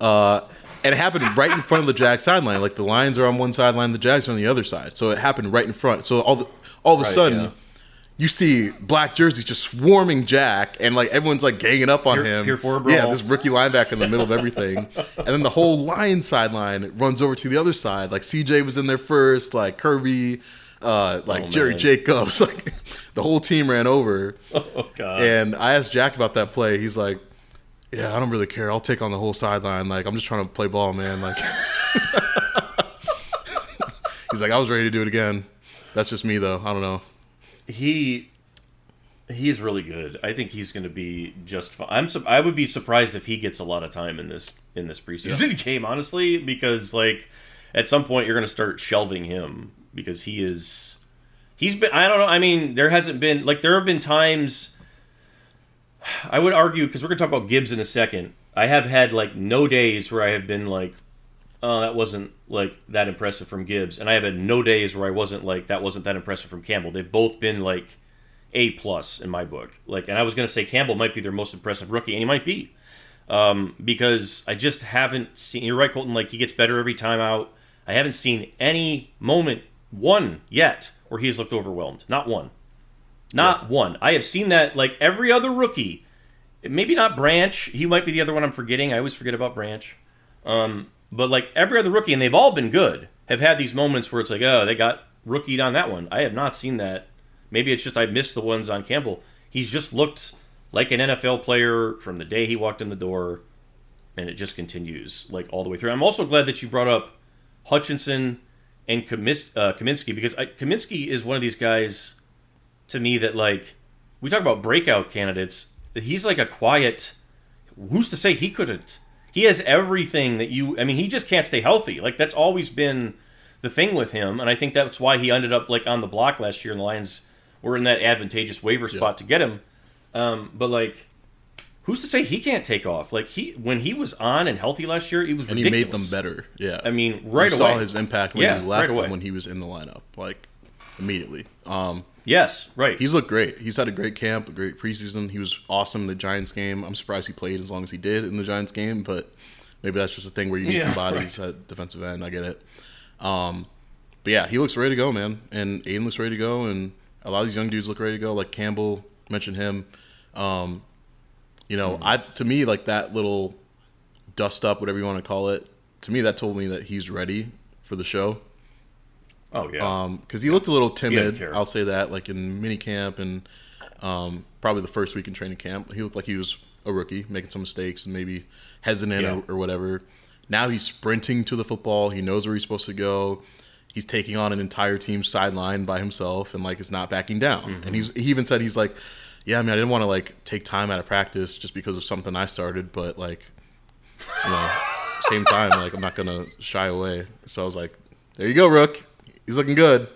Uh, and it happened right in front of the Jags sideline. Like the Lions are on one sideline, the Jags are on the other side. So it happened right in front. So all the, all of a Right, sudden, yeah. You see black jerseys just swarming Jack, and like everyone's like ganging up on Pure- him. pure yeah, this rookie linebacker in the middle of everything, and then the whole Lions sideline runs over to the other side. Like CJ was in there first, like Kerby, uh, like Oh, Jerry. Jacobs. Like the whole team ran over. Oh god. And I asked Jack about that play. He's like, "Yeah, I don't really care. I'll take on the whole sideline. Like, I'm just trying to play ball, man. Like." He's like, I was ready to do it again. That's just me, though. I don't know. He he's really good. I think he's going to be just fine. I'm su- I would be surprised if he gets a lot of time in this in this preseason game, honestly, because like at some point you're going to start shelving him because he is he's been I don't know. I mean, there hasn't been like there have been times I would argue because we're going to talk about Gibbs in a second. I have had like no days where I have been like oh, that wasn't like that impressive from Gibbs, and I have had no days where I wasn't like that wasn't that impressive from Campbell. They've both been like a plus in my book. Like, and I was gonna say Campbell might be their most impressive rookie, and he might be um, because I just haven't seen. You're right, Colton. Like he gets better every time out. I haven't seen any moment one yet where he has looked overwhelmed. Not one. Not one. I have seen that like every other rookie. Maybe not Branch. He might be the other one I'm forgetting. I always forget about Branch. Um, but like every other rookie, and they've all been good, have had these moments where it's like, oh, they got rookied on that one. I have not seen that. Maybe it's just I missed the ones on Campbell. He's just looked like an NFL player from the day he walked in the door, and it just continues like all the way through. I'm also glad that you brought up Hutchinson and Kamis- uh, Cominsky because I, Cominsky is one of these guys to me that like we talk about breakout candidates. He's like a quiet. Who's to say he couldn't? He has everything that you. I mean, he just can't stay healthy. Like that's always been the thing with him, and I think that's why he ended up like on the block last year, and the Lions were in that advantageous waiver spot to get him. Um, but like, who's to say he can't take off? Like he when he was on and healthy last year, it was And he made them better. Yeah. I mean, right you away. saw his impact when Yeah, he left right and when he was in the lineup, like immediately. Um, Yes, right. he's looked great. He's had a great camp, a great preseason. He was awesome in the Giants game. I'm surprised he played as long as he did in the Giants game, but maybe that's just a thing where you need Yeah, some bodies at defensive end. I get it. Um, but yeah, he looks ready to go, man. And Aidan looks ready to go, and a lot of these young dudes look ready to go. Like Campbell mentioned him. Um, you know, Hmm. I to me like that little dust up, whatever you want to call it. To me, that told me that he's ready for the show. Oh yeah. Um, because he looked a little timid. I'll say that, like in mini camp and um, probably the first week in training camp, he looked like he was a rookie, making some mistakes and maybe hesitant Yeah. or, or whatever. Now he's sprinting to the football. He knows where he's supposed to go. He's taking on an entire team sideline by himself and like is not backing down. Mm-hmm. And he was, he even said he's like, yeah, I mean, I didn't want to like take time out of practice just because of something I started, but like, you know, same time, like I'm not gonna shy away. So I was like, there you go, Rook. He's looking good.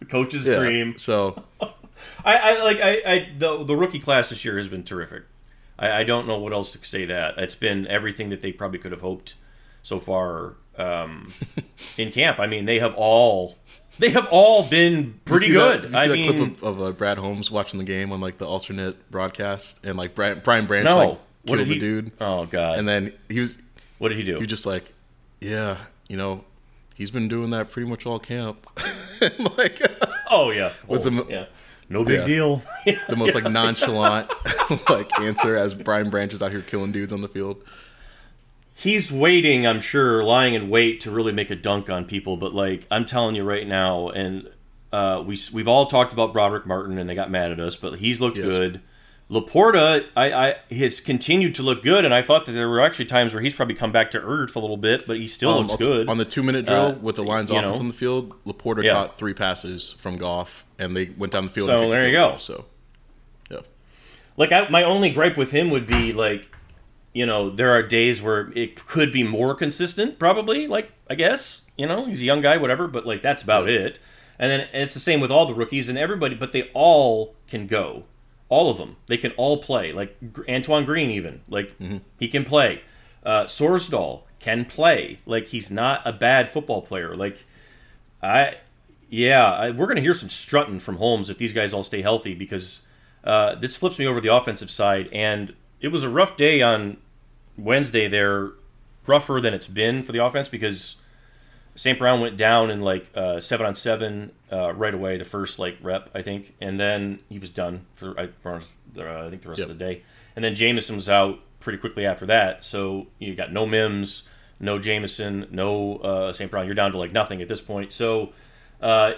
the coach's Yeah. dream. So I, I like I, I the the rookie class this year has been terrific. I, I don't know what else to say that it's been everything that they probably could have hoped so far um, in camp. I mean, they have all they have all been pretty Did you see that- good. see I that mean, clip of, of uh, Brad Holmes watching the game on like the alternate broadcast, and like Brian, Brian Branch no, like what killed did the dude, Oh god, and then he was what did he do? he was just like, yeah, you know, he's been doing that pretty much all camp. Like oh yeah, Was the- yeah, no big Yeah. deal. the most like nonchalant like answer as Brian Branch is out here killing dudes on the field. He's waiting, I'm sure, lying in wait to really make a dunk on people. But like I'm telling you right now, and uh, we we've all talked about Brodric Martin, and they got mad at us, but he's looked Yes. good. Laporta, I, I has continued to look good, and I thought that there were actually times where he's probably come back to earth a little bit, but he still Um, looks good. on the two minute drill Uh, with the Lions offense know. on the field. Laporta Yeah. caught three passes from Goff, and they went down the field. So, and there you go. goal. So yeah, like I, my only gripe with him would be like you know there are days where it could be more consistent probably like i guess you know he's a young guy whatever but like that's about it and then and it's the same with all the rookies and everybody but they all can go all of them they can all play like antoine green even like he can play uh, sorsdal can play like he's not a bad football player like i yeah I, we're gonna hear some strutting from holmes if these guys all stay healthy because uh, this flips me over the offensive side, and it was a rough day on Wednesday. There, rougher than it's been for the offense because St. Brown went down in like uh, seven on seven uh, right away, the first like rep, I think, and then he was done for I, for, uh, I think the rest Yep. of the day. And then Jameson was out pretty quickly after that, so you got no Mims, no Jameson, no uh, St. Brown. You're down to like nothing at this point. So. Uh,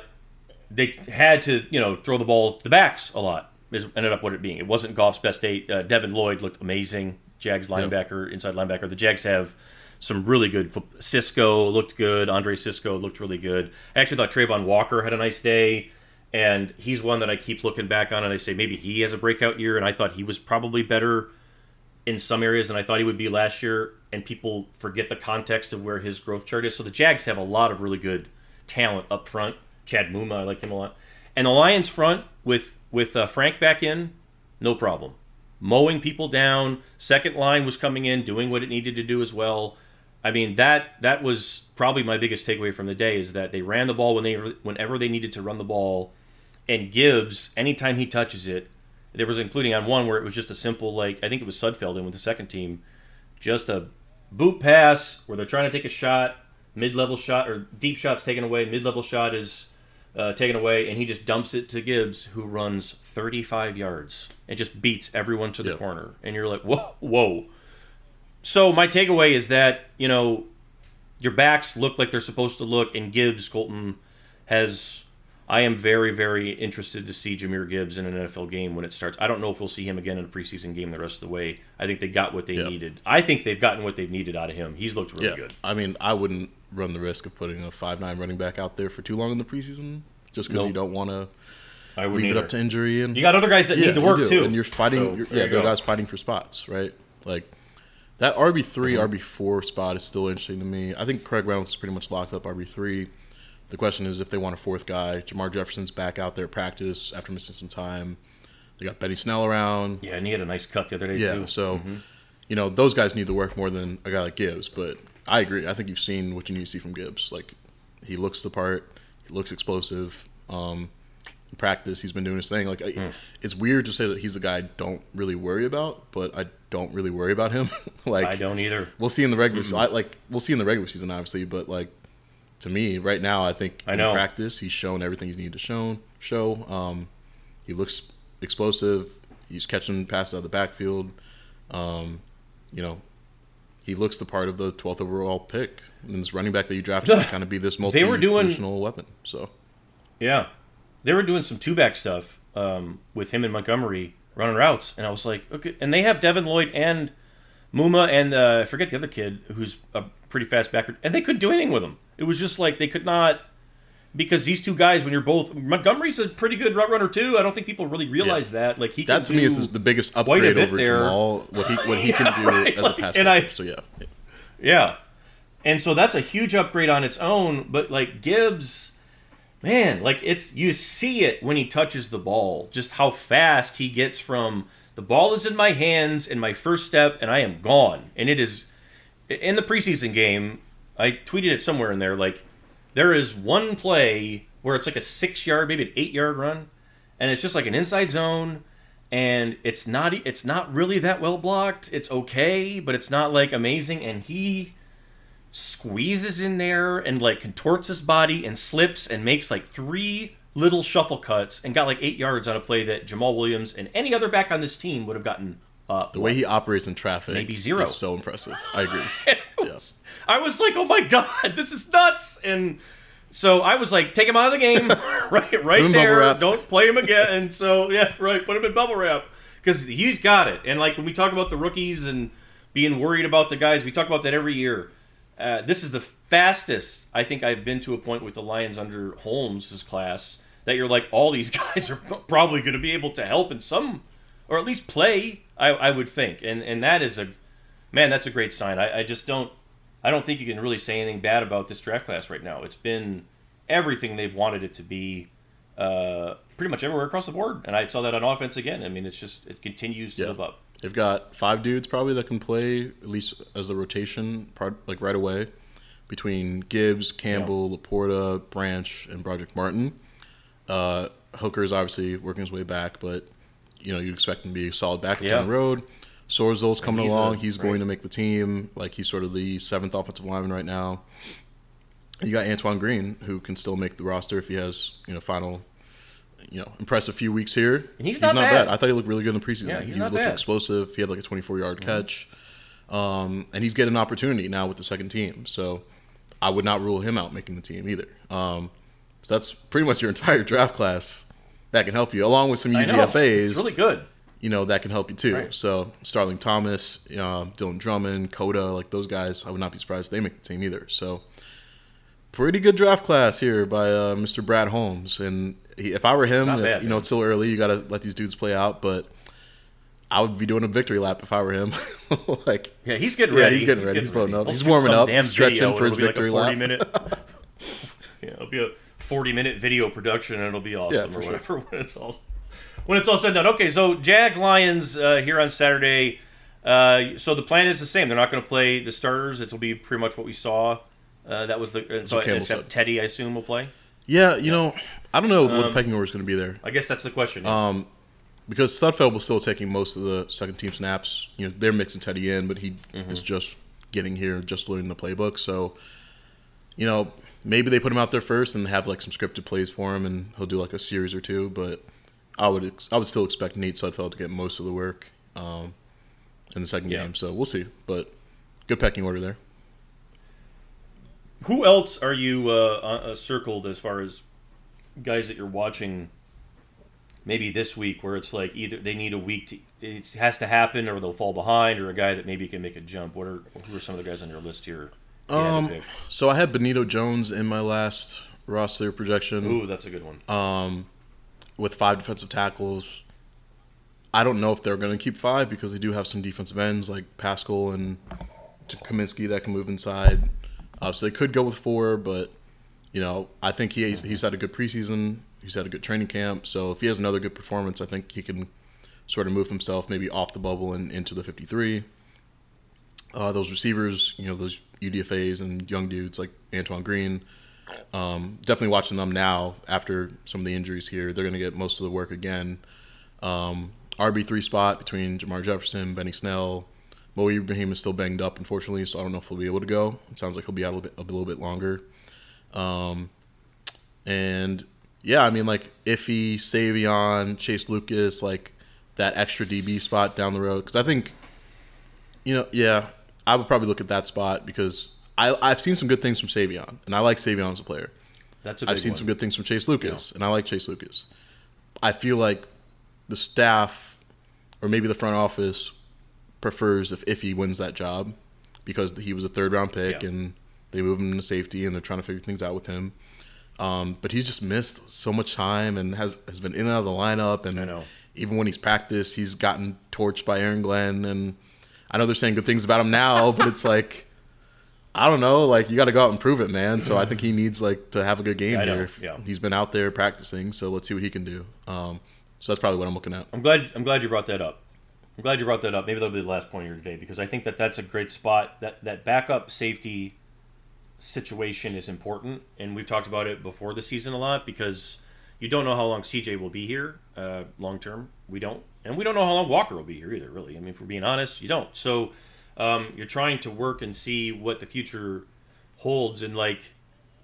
they had to you know throw the ball to the backs a lot. Is ended up what it being. It wasn't Goff's best eight. Uh, Devin Lloyd looked amazing. Jags linebacker, inside linebacker. The Jags have some really good. Cisco looked good. Andre Cisco looked really good. I actually thought Travon Walker had a nice day, and he's one that I keep looking back on, and I say maybe he has a breakout year. And I thought he was probably better in some areas than I thought he would be last year, and people forget the context of where his growth chart is. So the Jags have a lot of really good talent up front. Chad Muma, I like him a lot, and the Lions front with with uh, Frank back in, no problem, mowing people down. Second line was coming in, doing what it needed to do as well. I mean that that was probably my biggest takeaway from the day is that they ran the ball when they whenever they needed to run the ball, and Gibbs anytime he touches it, there was including on one where it was just a simple like I think it was Sudfeld in with the second team, just a boot pass where they're trying to take a shot, mid level shot or deep shots taken away, mid level shot is uh, taken away, and he just dumps it to Gibbs who runs 35 yards and just beats everyone to the Yep. corner, and you're like whoa whoa. So my takeaway is that you know your backs look like they're supposed to look, and Gibbs Colton has. I am very, very interested to see Jahmyr Gibbs in an NFL game when it starts. I don't know if we'll see him again in a preseason game the rest of the way. I think they got what they Yeah. needed. I think they've gotten what they've needed out of him. He's looked really Yeah, good. I mean, I wouldn't run the risk of putting a five nine running back out there for too long in the preseason, just because Nope. you don't want to I would leave it up to injury and You got other guys that yeah, need the work too, and you're fighting. So, you're, yeah, you there are guys fighting for spots, right? Like that RB 3 Mm-hmm. RB four spot is still interesting to me. I think Craig Reynolds is pretty much locked up RB three. The question is if they want a fourth guy. Jermar Jefferson's back out there at practice after missing some time. They got Benny Snell around. Yeah, and he had a nice cut the other day Yeah, too. so Mm-hmm. you know those guys need the work more than a guy like Gibbs. But I agree. I think you've seen what you need to see from Gibbs. Like he looks the part. He looks explosive. Um, in practice, he's been doing his thing. Like I, Hmm. it's weird to say that he's a guy I don't really worry about, but I don't really worry about him. like I don't either. We'll see in the regular. I, like we'll see in the regular season, obviously. But like to me, right now, I think I in know. practice he's shown everything he's needed to show. Show. Um, he looks explosive. He's catching passes out of the backfield. Um, you know, he looks the part of the 12th overall pick. And this running back that you drafted to kind of be this doing- multi-positional weapon. So Yeah, they were doing some two back stuff um, with him and Montgomery running routes, and I was like, okay. And they have Devin Lloyd and Muma and uh, I forget the other kid who's a pretty fast backer, and they couldn't do anything with him. It was just like they could not because these two guys, when you're both Montgomery's a pretty good route runner too. I don't think people really realize that. Like he that to me is the biggest upgrade over there. Jamaal. What he what he can do right, as like, a pass and I-. So yeah, Yeah. And so that's a huge upgrade on its own, but like Gibbs, man, like it's you see it when he touches the ball, just how fast he gets from the ball is in my hands in my first step and I am gone. And it is in the preseason game, I tweeted it somewhere in there like there is one play where it's like a 6 yard, maybe an 8 yard run and it's just like an inside zone and it's not it's not really that well blocked. It's okay, but it's not like amazing and he squeezes in there and like contorts his body and slips and makes like three little shuffle cuts and got like 8 yards on a play that Jamaal Williams and any other back on this team would have gotten uh the way he operates in traffic Maybe zero. is so impressive. I agree. yeah. I was like, "Oh my god, this is nuts!" And so I was like, "Take him out of the game, right, right there. Don't play him again." And so, yeah, right, put him in bubble wrap because he's got it. And like when we talk about the rookies and being worried about the guys, we talk about that every year. Uh, this is the fastest I think I've been to a point with the Lions under Holmes' class that you're like, all these guys are probably going to be able to help in some, or at least play. I, I would think, and and that is a man, that's a great sign. I, I just don't I don't think you can really say anything bad about this draft class right now. It's been everything they've wanted it to be, uh, pretty much everywhere across the board. And I saw that on offense again. I mean, it's just it continues to Yeah. live up. They've got five dudes probably that can play at least as the rotation part, like right away, between Gibbs, Campbell, Laporta, Branch, and Brodric Martin. Uh, is obviously working his way back, but you know you expect him to be a solid back Yeah. down the road. Sorsdal's coming he's a- along. he's right. going to make the team. Like he's sort of the seventh offensive lineman right now. You got Antoine Green, who can still make the roster if he has you know final, you know, impressive few weeks here. And he's not bad. bad. I thought he looked really good in the preseason. Yeah, he's he not looked bad. explosive. He had like a 24 yard catch. Um, and he's getting an opportunity now with the second team. So I would not rule him out making the team either. Um, So that's pretty much your entire draft class that can help you, along with some. UDFA's. It's really good. you know that can help you too. Right. So Starling Thomas, uh, Dylan Drummond, Coda, like those guys, I would not be surprised if they make the team either. So pretty good draft class here by uh, Mr. Brad Holmes. And if I were him, uh, bad, you know man. it's still early. You got to let these dudes play out, but. I would be doing a victory lap if I were him. like, Yeah, he's getting Yeah, ready. he's getting ready. He's loading up. I'll He's warming up, stretching for his victory like a 40 lap. minute. yeah, it'll be a 40 minute video production, and it'll be awesome for or sure. whatever when it's all when it's all said and done. Okay, so Jags Lions uh, here on Saturday. Uh, so the plan is the same. They're not going to play the starters. It'll be pretty much what we saw. Uh, that was the uh, so except said. Teddy, I assume, will play. Yeah, you know, I don't know what Um, the pecking order is going to be there. I guess that's the question. Um, because Sudfeld was still taking most of the second team snaps. You know, they're mixing Teddy in, but he Mm-hmm. is just getting here, just learning the playbook. So, you know, maybe they put him out there first and have like some scripted plays for him, and he'll do like a series or two. But I would, ex- I would still expect Nate Sudfeld to get most of the work um, in the second Yeah. game. So we'll see. But good pecking order there. Who else are you uh, uh, circled as far as guys that you're watching? Maybe this week, where it's like either they need a week to it has to happen, or they'll fall behind, or a guy that maybe can make a jump. What are who are some of the guys on your list here? if you had to Um, so I had Benito Jones in my last roster projection. Ooh, that's a good one. um, with five defensive tackles. I don't know if they're going to keep five because they do have some defensive ends like Paschal and Cominsky that can move inside. Uh, so they could go with four, but you know I think he he's had a good preseason. He's had a good training camp. So if he has another good performance, I think he can sort of move himself maybe off the bubble and into the 53. Uh, those receivers, you know, those UDFA's and young dudes like Antoine Green, um, definitely watching them now after some of the injuries here. They're going to get most of the work again. Um, RB3 spot between Jermar Jefferson, Benny Snell. Mo Ibrahim is still banged up, unfortunately, so I don't know if he'll be able to go. It sounds like he'll be out a little bit, a little bit longer. Um, and yeah, I mean, like Iffy, Saivion, Chase Lucas, like that extra DB spot down the road. Because I think, you know, yeah, I would probably look at that spot because I, I've seen some good things from Saivion, and I like Saivion as a player. That's a big I've seen one. some good things from Chase Lucas, and I like Chase Lucas. I feel like the staff, or maybe the front office, prefers if if he wins that job because he was a third round pick Yeah. and they move him to safety and they're trying to figure things out with him. Um, but he's just missed so much time and has has been in and out of the lineup. And even when he's practiced, he's gotten torched by Aaron Glenn. And I know they're saying good things about him now, but it's like. I don't know. Like you got to go out and prove it, man. So I think he needs like to have a good game here. yeah. He's been out there practicing, so let's see what he can do. Um, so that's probably what I'm looking at. I'm glad. I'm glad you brought that up. I'm glad you brought that up. Maybe that'll be the last point here today because I think that that's a great spot. That that backup safety situation is important, and we've talked about it before the season a lot because you don't know how long CJ will be here uh, long term. We don't, and we don't know how long Walker will be here either. Really, I mean, if we're being honest, you don't. So um, you're trying to work and see what the future holds, and like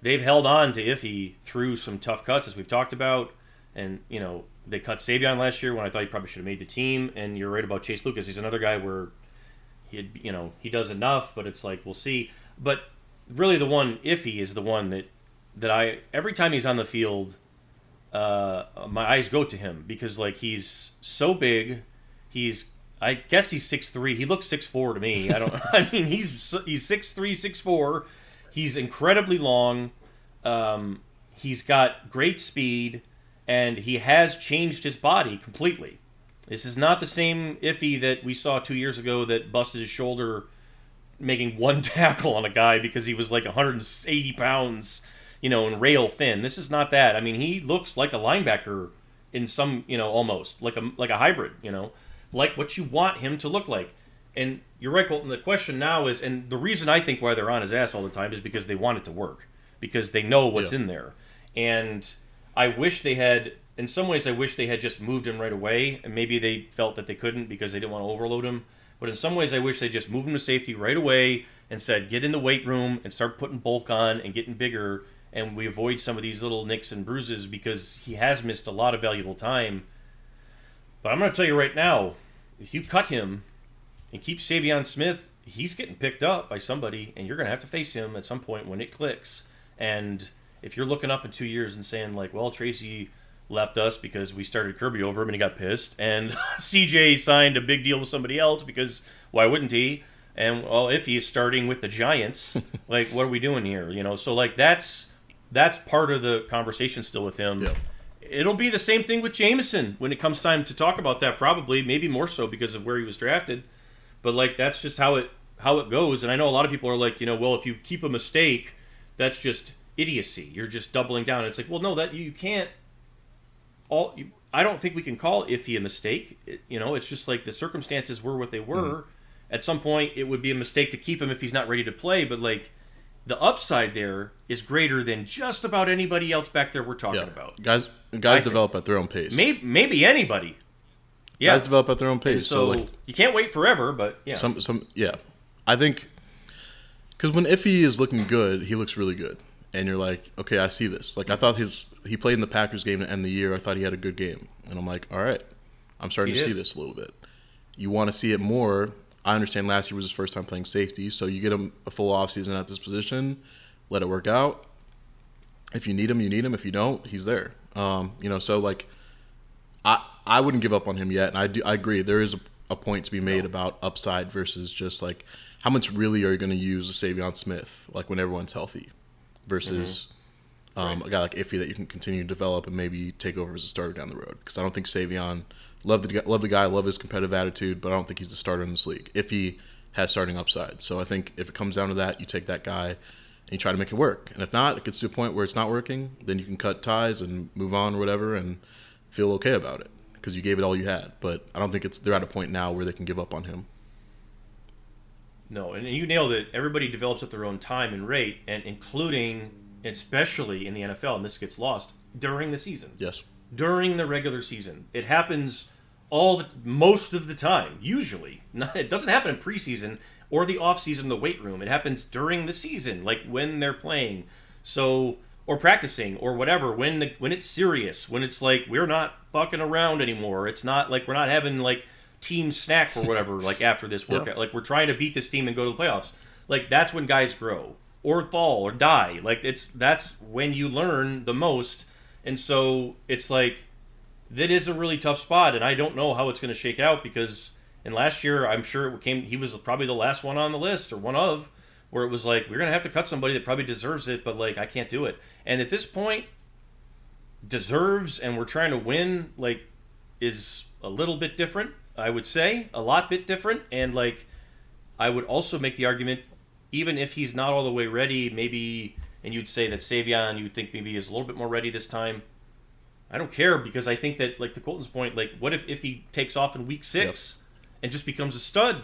they've held on to Iffy through some tough cuts as we've talked about, and you know they cut Saivion last year when I thought he probably should have made the team. And you're right about Chase Lucas; he's another guy where he you know he does enough, but it's like we'll see. But really, the one Iffy is the one that that I every time he's on the field, uh, my eyes go to him because like he's so big, he's I guess he's six three. He looks six four to me. I don't. I mean, he's he's six three, six four. He's incredibly long. Um, he's got great speed, and he has changed his body completely. This is not the same iffy that we saw two years ago that busted his shoulder making one tackle on a guy because he was like 180 pounds, you know, and rail thin. This is not that. I mean, he looks like a linebacker in some, you know, almost like a like a hybrid, you know, like what you want him to look like. And you're right, Colton. The question now is, and the reason I think why they're on his ass all the time is because they want it to work, because they know what's Yeah. in there. And I wish they had. In some ways, I wish they had just moved him right away, and maybe they felt that they couldn't because they didn't want to overload him. But in some ways, I wish they just moved him to safety right away and said, "Get in the weight room and start putting bulk on and getting bigger." And we avoid some of these little nicks and bruises because he has missed a lot of valuable time. But I'm going to tell you right now, if you cut him and keep Saivion Smith, he's getting picked up by somebody, and you're going to have to face him at some point when it clicks. And if you're looking up in two years and saying like, well, Tracy left us because we started Kerby over him and he got pissed, and CJ signed a big deal with somebody else because why wouldn't he? And well, if he's starting with the Giants, like what are we doing here? You know, so like that's that's part of the conversation still with him. Yeah. It'll be the same thing with Jameson when it comes time to talk about that. Probably, maybe more so because of where he was drafted. But like that's just how it how it goes. And I know a lot of people are like, you know, well, if you keep a mistake, that's just idiocy. You're just doubling down. It's like, well, no, that you can't. All you, I don't think we can call iffy a mistake. It, you know, it's just like the circumstances were what they were. Mm-hmm. At some point, it would be a mistake to keep him if he's not ready to play. But like, the upside there is greater than just about anybody else back there we're talking Yeah. about. Guys, I guys think- develop at their own pace. Maybe maybe anybody. Yeah. Guys develop at their own And pace. so so like, you can't wait forever, but yeah. Some some yeah, I think because when Iffy is looking good, he looks really good, and you're like, okay, I see this. Like I thought his he played in the Packers game to end the year. I thought he had a good game, and I'm like, all right, I'm starting He to did. see this a little bit. You want to see it more. I understand last year was his first time playing safety, so you get him a full offseason at this position, let it work out. If you need him, you need him. If you don't, he's there. Um, you know, so like I I wouldn't give up on him yet, and I do I agree there is a, a point to be made about upside versus just like how much really are you going to use a Saivion Smith like when everyone's healthy versus um, a guy like Iffy that you can continue to develop and maybe take over as a starter down the road. Because I don't think Saivion love the love the guy love his competitive attitude but I don't think he's the starter in this league. If he has starting upside. So I think if it comes down to that you take that guy and you try to make it work. And if not it gets to a point where it's not working then you can cut ties and move on or whatever and feel okay about it because you gave it all you had. But I don't think it's they're at a point now where they can give up on him. No, and you nailed it. Everybody develops at their own time and rate, and including, especially in the NFL, and this gets lost during the season. Yes. During the regular season, it happens all the most of the time. Usually, it doesn't happen in preseason or the off season, the weight room. It happens during the season, like when they're playing, so or practicing or whatever. When the, when it's serious, when it's like we're not fucking around anymore. It's not like we're not having like team snack or whatever. like after this Yeah. workout, like we're trying to beat this team and go to the playoffs. Like that's when guys grow or fall or die. Like it's that's when you learn the most. And so it's like that is a really tough spot, and I don't know how it's going to shake out because in last year I'm sure it came he was probably the last one on the list or one of where it was like we're going to have to cut somebody that probably deserves it, but like I can't do it. And at this point, deserves and we're trying to win like is a little bit different. I would say a lot bit different, and like I would also make the argument, even if he's not all the way ready, maybe, and you'd say that Saivion, you think maybe is a little bit more ready this time. I don't care because I think that, like to Colton's point, like what if if he takes off in week six and just becomes a stud?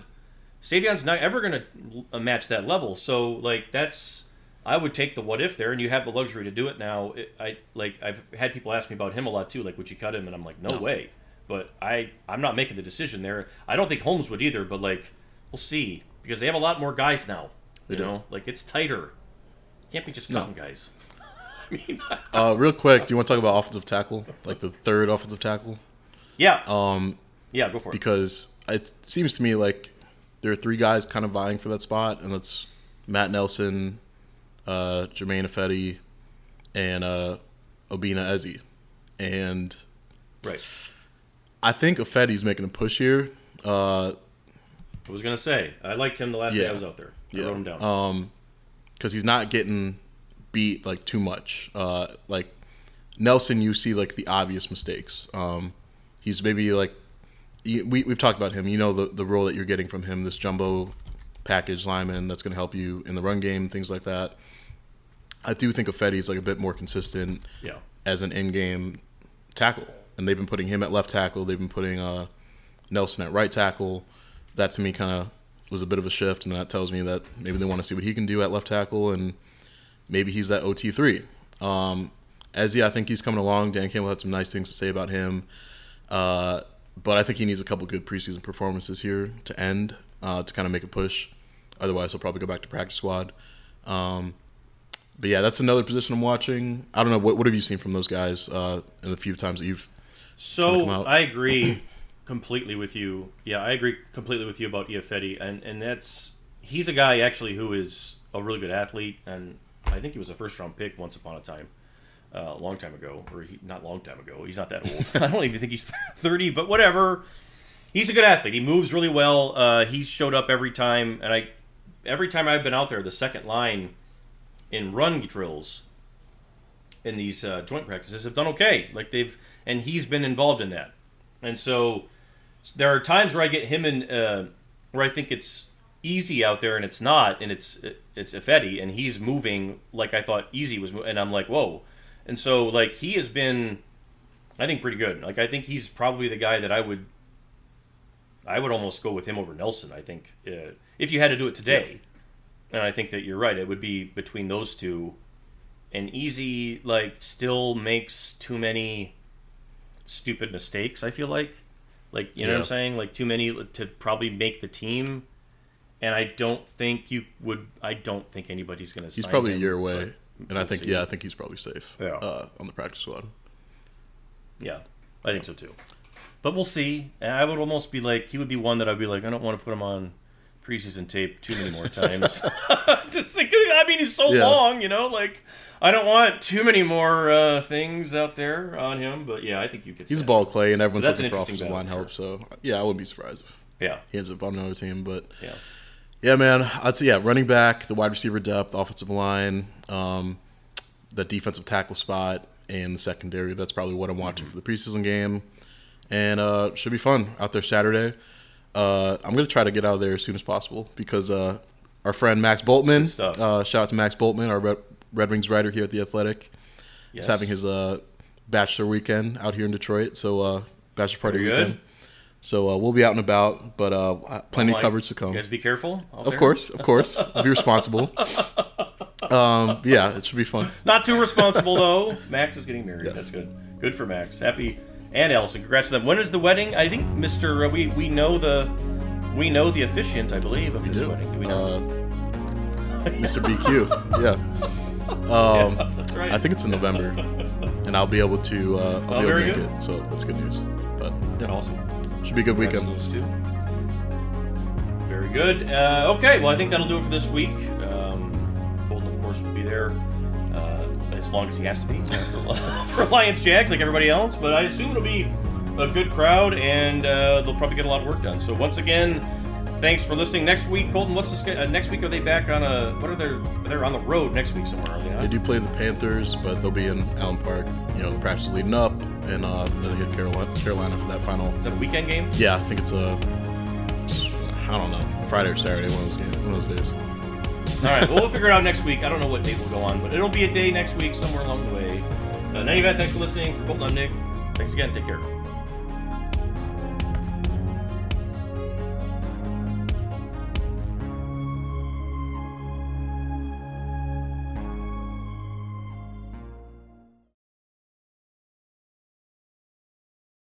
Saivion's not ever going to uh, match that level. So like that's I would take the what if there, and you have the luxury to do it now. It, I like I've had people ask me about him a lot too. Like, would you cut him? And I'm like, no, No. way. But I I'm not making the decision there. I don't think Holmes would either. But like we'll see because they have a lot more guys now. They you do. know, like it's tighter. Can't be just No. guys. I mean, Uh, real quick, do you want to talk about offensive tackle, like the third offensive tackle? yeah, Um, yeah, go for it. because it seems to me like there are three guys kind of vying for that spot, and that's Matt Nelson, uh, Germain Ifedi, and uh, Obinna Eze. And Right. I think Ifedi's making a push here. Uh, I was gonna say I liked him the last day I was out there. I Yeah. wrote him down. Um, because he's not getting beat like too much. Uh, like Nelson, you see like the obvious mistakes. Um, he's maybe like we we've talked about him. You know the the role that you're getting from him, this jumbo package lineman that's going to help you in the run game, things like that. I do think Ifedi's like a bit more consistent yeah. as an in-game tackle, and they've been putting him at left tackle. They've been putting uh, Nelson at right tackle. That to me kind of was a bit of a shift, and that tells me that maybe they want to see what he can do at left tackle, and maybe he's that OT three. Um, Eze, I think he's coming along. Dan Campbell had some nice things to say about him, uh, but I think he needs a couple good preseason performances here to end uh, to kind of make a push. Otherwise, he'll probably go back to practice squad. Um, but yeah, that's another position I'm watching. I don't know what what have you seen from those guys uh, in the few times that you've So. I agree completely with you. Yeah, I agree completely with you about Ifedi, and and that's he's a guy actually who is a really good athlete, and I think he was a first round pick once upon a time, uh, a long time ago, or he, not long time ago. He's not that old. I don't even think he's thirty, but whatever. He's a good athlete. He moves really well. Uh, he showed up every time, and I every time I've been out there, the second line in run drills in these uh, joint practices have done okay. Like they've and he's been involved in that, and so there are times where I get him in uh, where I think it's Eze out there and it's not, and it's it's Ifedi and he's moving like I thought Eze was, and I'm like whoa, and so like he has been, I think pretty good. Like I think he's probably the guy that I would. I would almost go with him over Nelson. I think uh, if you had to do it today, and I think that you're right. It would be between those two. And Eze like still makes too many stupid mistakes. I feel like, like you know what I'm saying, like too many to probably make the team. And I don't think you would. I don't think anybody's going to. He's probably a year away, and I we'll think see. yeah, I think he's probably safe. Yeah. Uh, on the practice squad. Yeah, I think so too. But we'll see. And I would almost be like, he would be one that I'd be like, I don't want to put him on preseason tape too many more times. Just like, I mean, he's so Yeah. long, you know. Like, I don't want too many more uh, things out there on him. But yeah, I think you could. He's a ball clay, and everyone's looking for offensive line battle, help. So yeah, I wouldn't be surprised if. Yeah, he ends up on another team. But yeah. yeah, man, I'd say yeah, running back, the wide receiver depth, offensive line, um, the defensive tackle spot, and the secondary. That's probably what I'm watching for the preseason game, and uh, should be fun out there Saturday. Uh, I'm gonna try to get out of there as soon as possible because uh, our friend Max Bultman, stuff. uh, shout out to Max Bultman, our Red, Wings writer here at the Athletic. Yes. He's having his uh, bachelor weekend out here in Detroit. So uh, bachelor party Very good. weekend. So uh, we'll be out and about, but uh, plenty of coverage to come. You guys be careful. Of there. course, of course. Be responsible. Um, yeah, it should be fun. Not too responsible though. Max is getting married. Yes. That's good. Good for Max. Happy and Allison. Congrats to them. When is the wedding? I think Mister. Uh, we we know the we know the officiant. I believe of this do. wedding. Do we know? Uh, Mr. BQ. Yeah. Um, That's right. I think it's in November, and I'll be able to. Uh, I'll Oh, be able to make good. it. So that's good news. But yeah, awesome. should be a good Congrats weekend. Very good. Uh, okay, well, I think that'll do it for this week. Um, Colton, of course, will be there uh, as long as he has to be for, Lions Jags, like everybody else. But I assume it'll be a good crowd, and uh, they'll probably get a lot of work done. So once again, thanks for listening. Next week, Colton, what's the uh, next week? Are they back on a? What are they? They're on the road next week somewhere, are they They do play the Panthers, but they'll be in Allen Park. You know, the practice leading up, and uh, then they hit Carolina, Carolina for that final. Is that a weekend game? Yeah, I think it's a. I don't know, Friday or Saturday, one of those, games, one of those days. All right, well, we'll figure it out next week. I don't know what date we'll go on, but it'll be a day next week somewhere along the way. Uh, in any event, thanks for listening. For Colton, I'm Nick. Thanks again. Take care.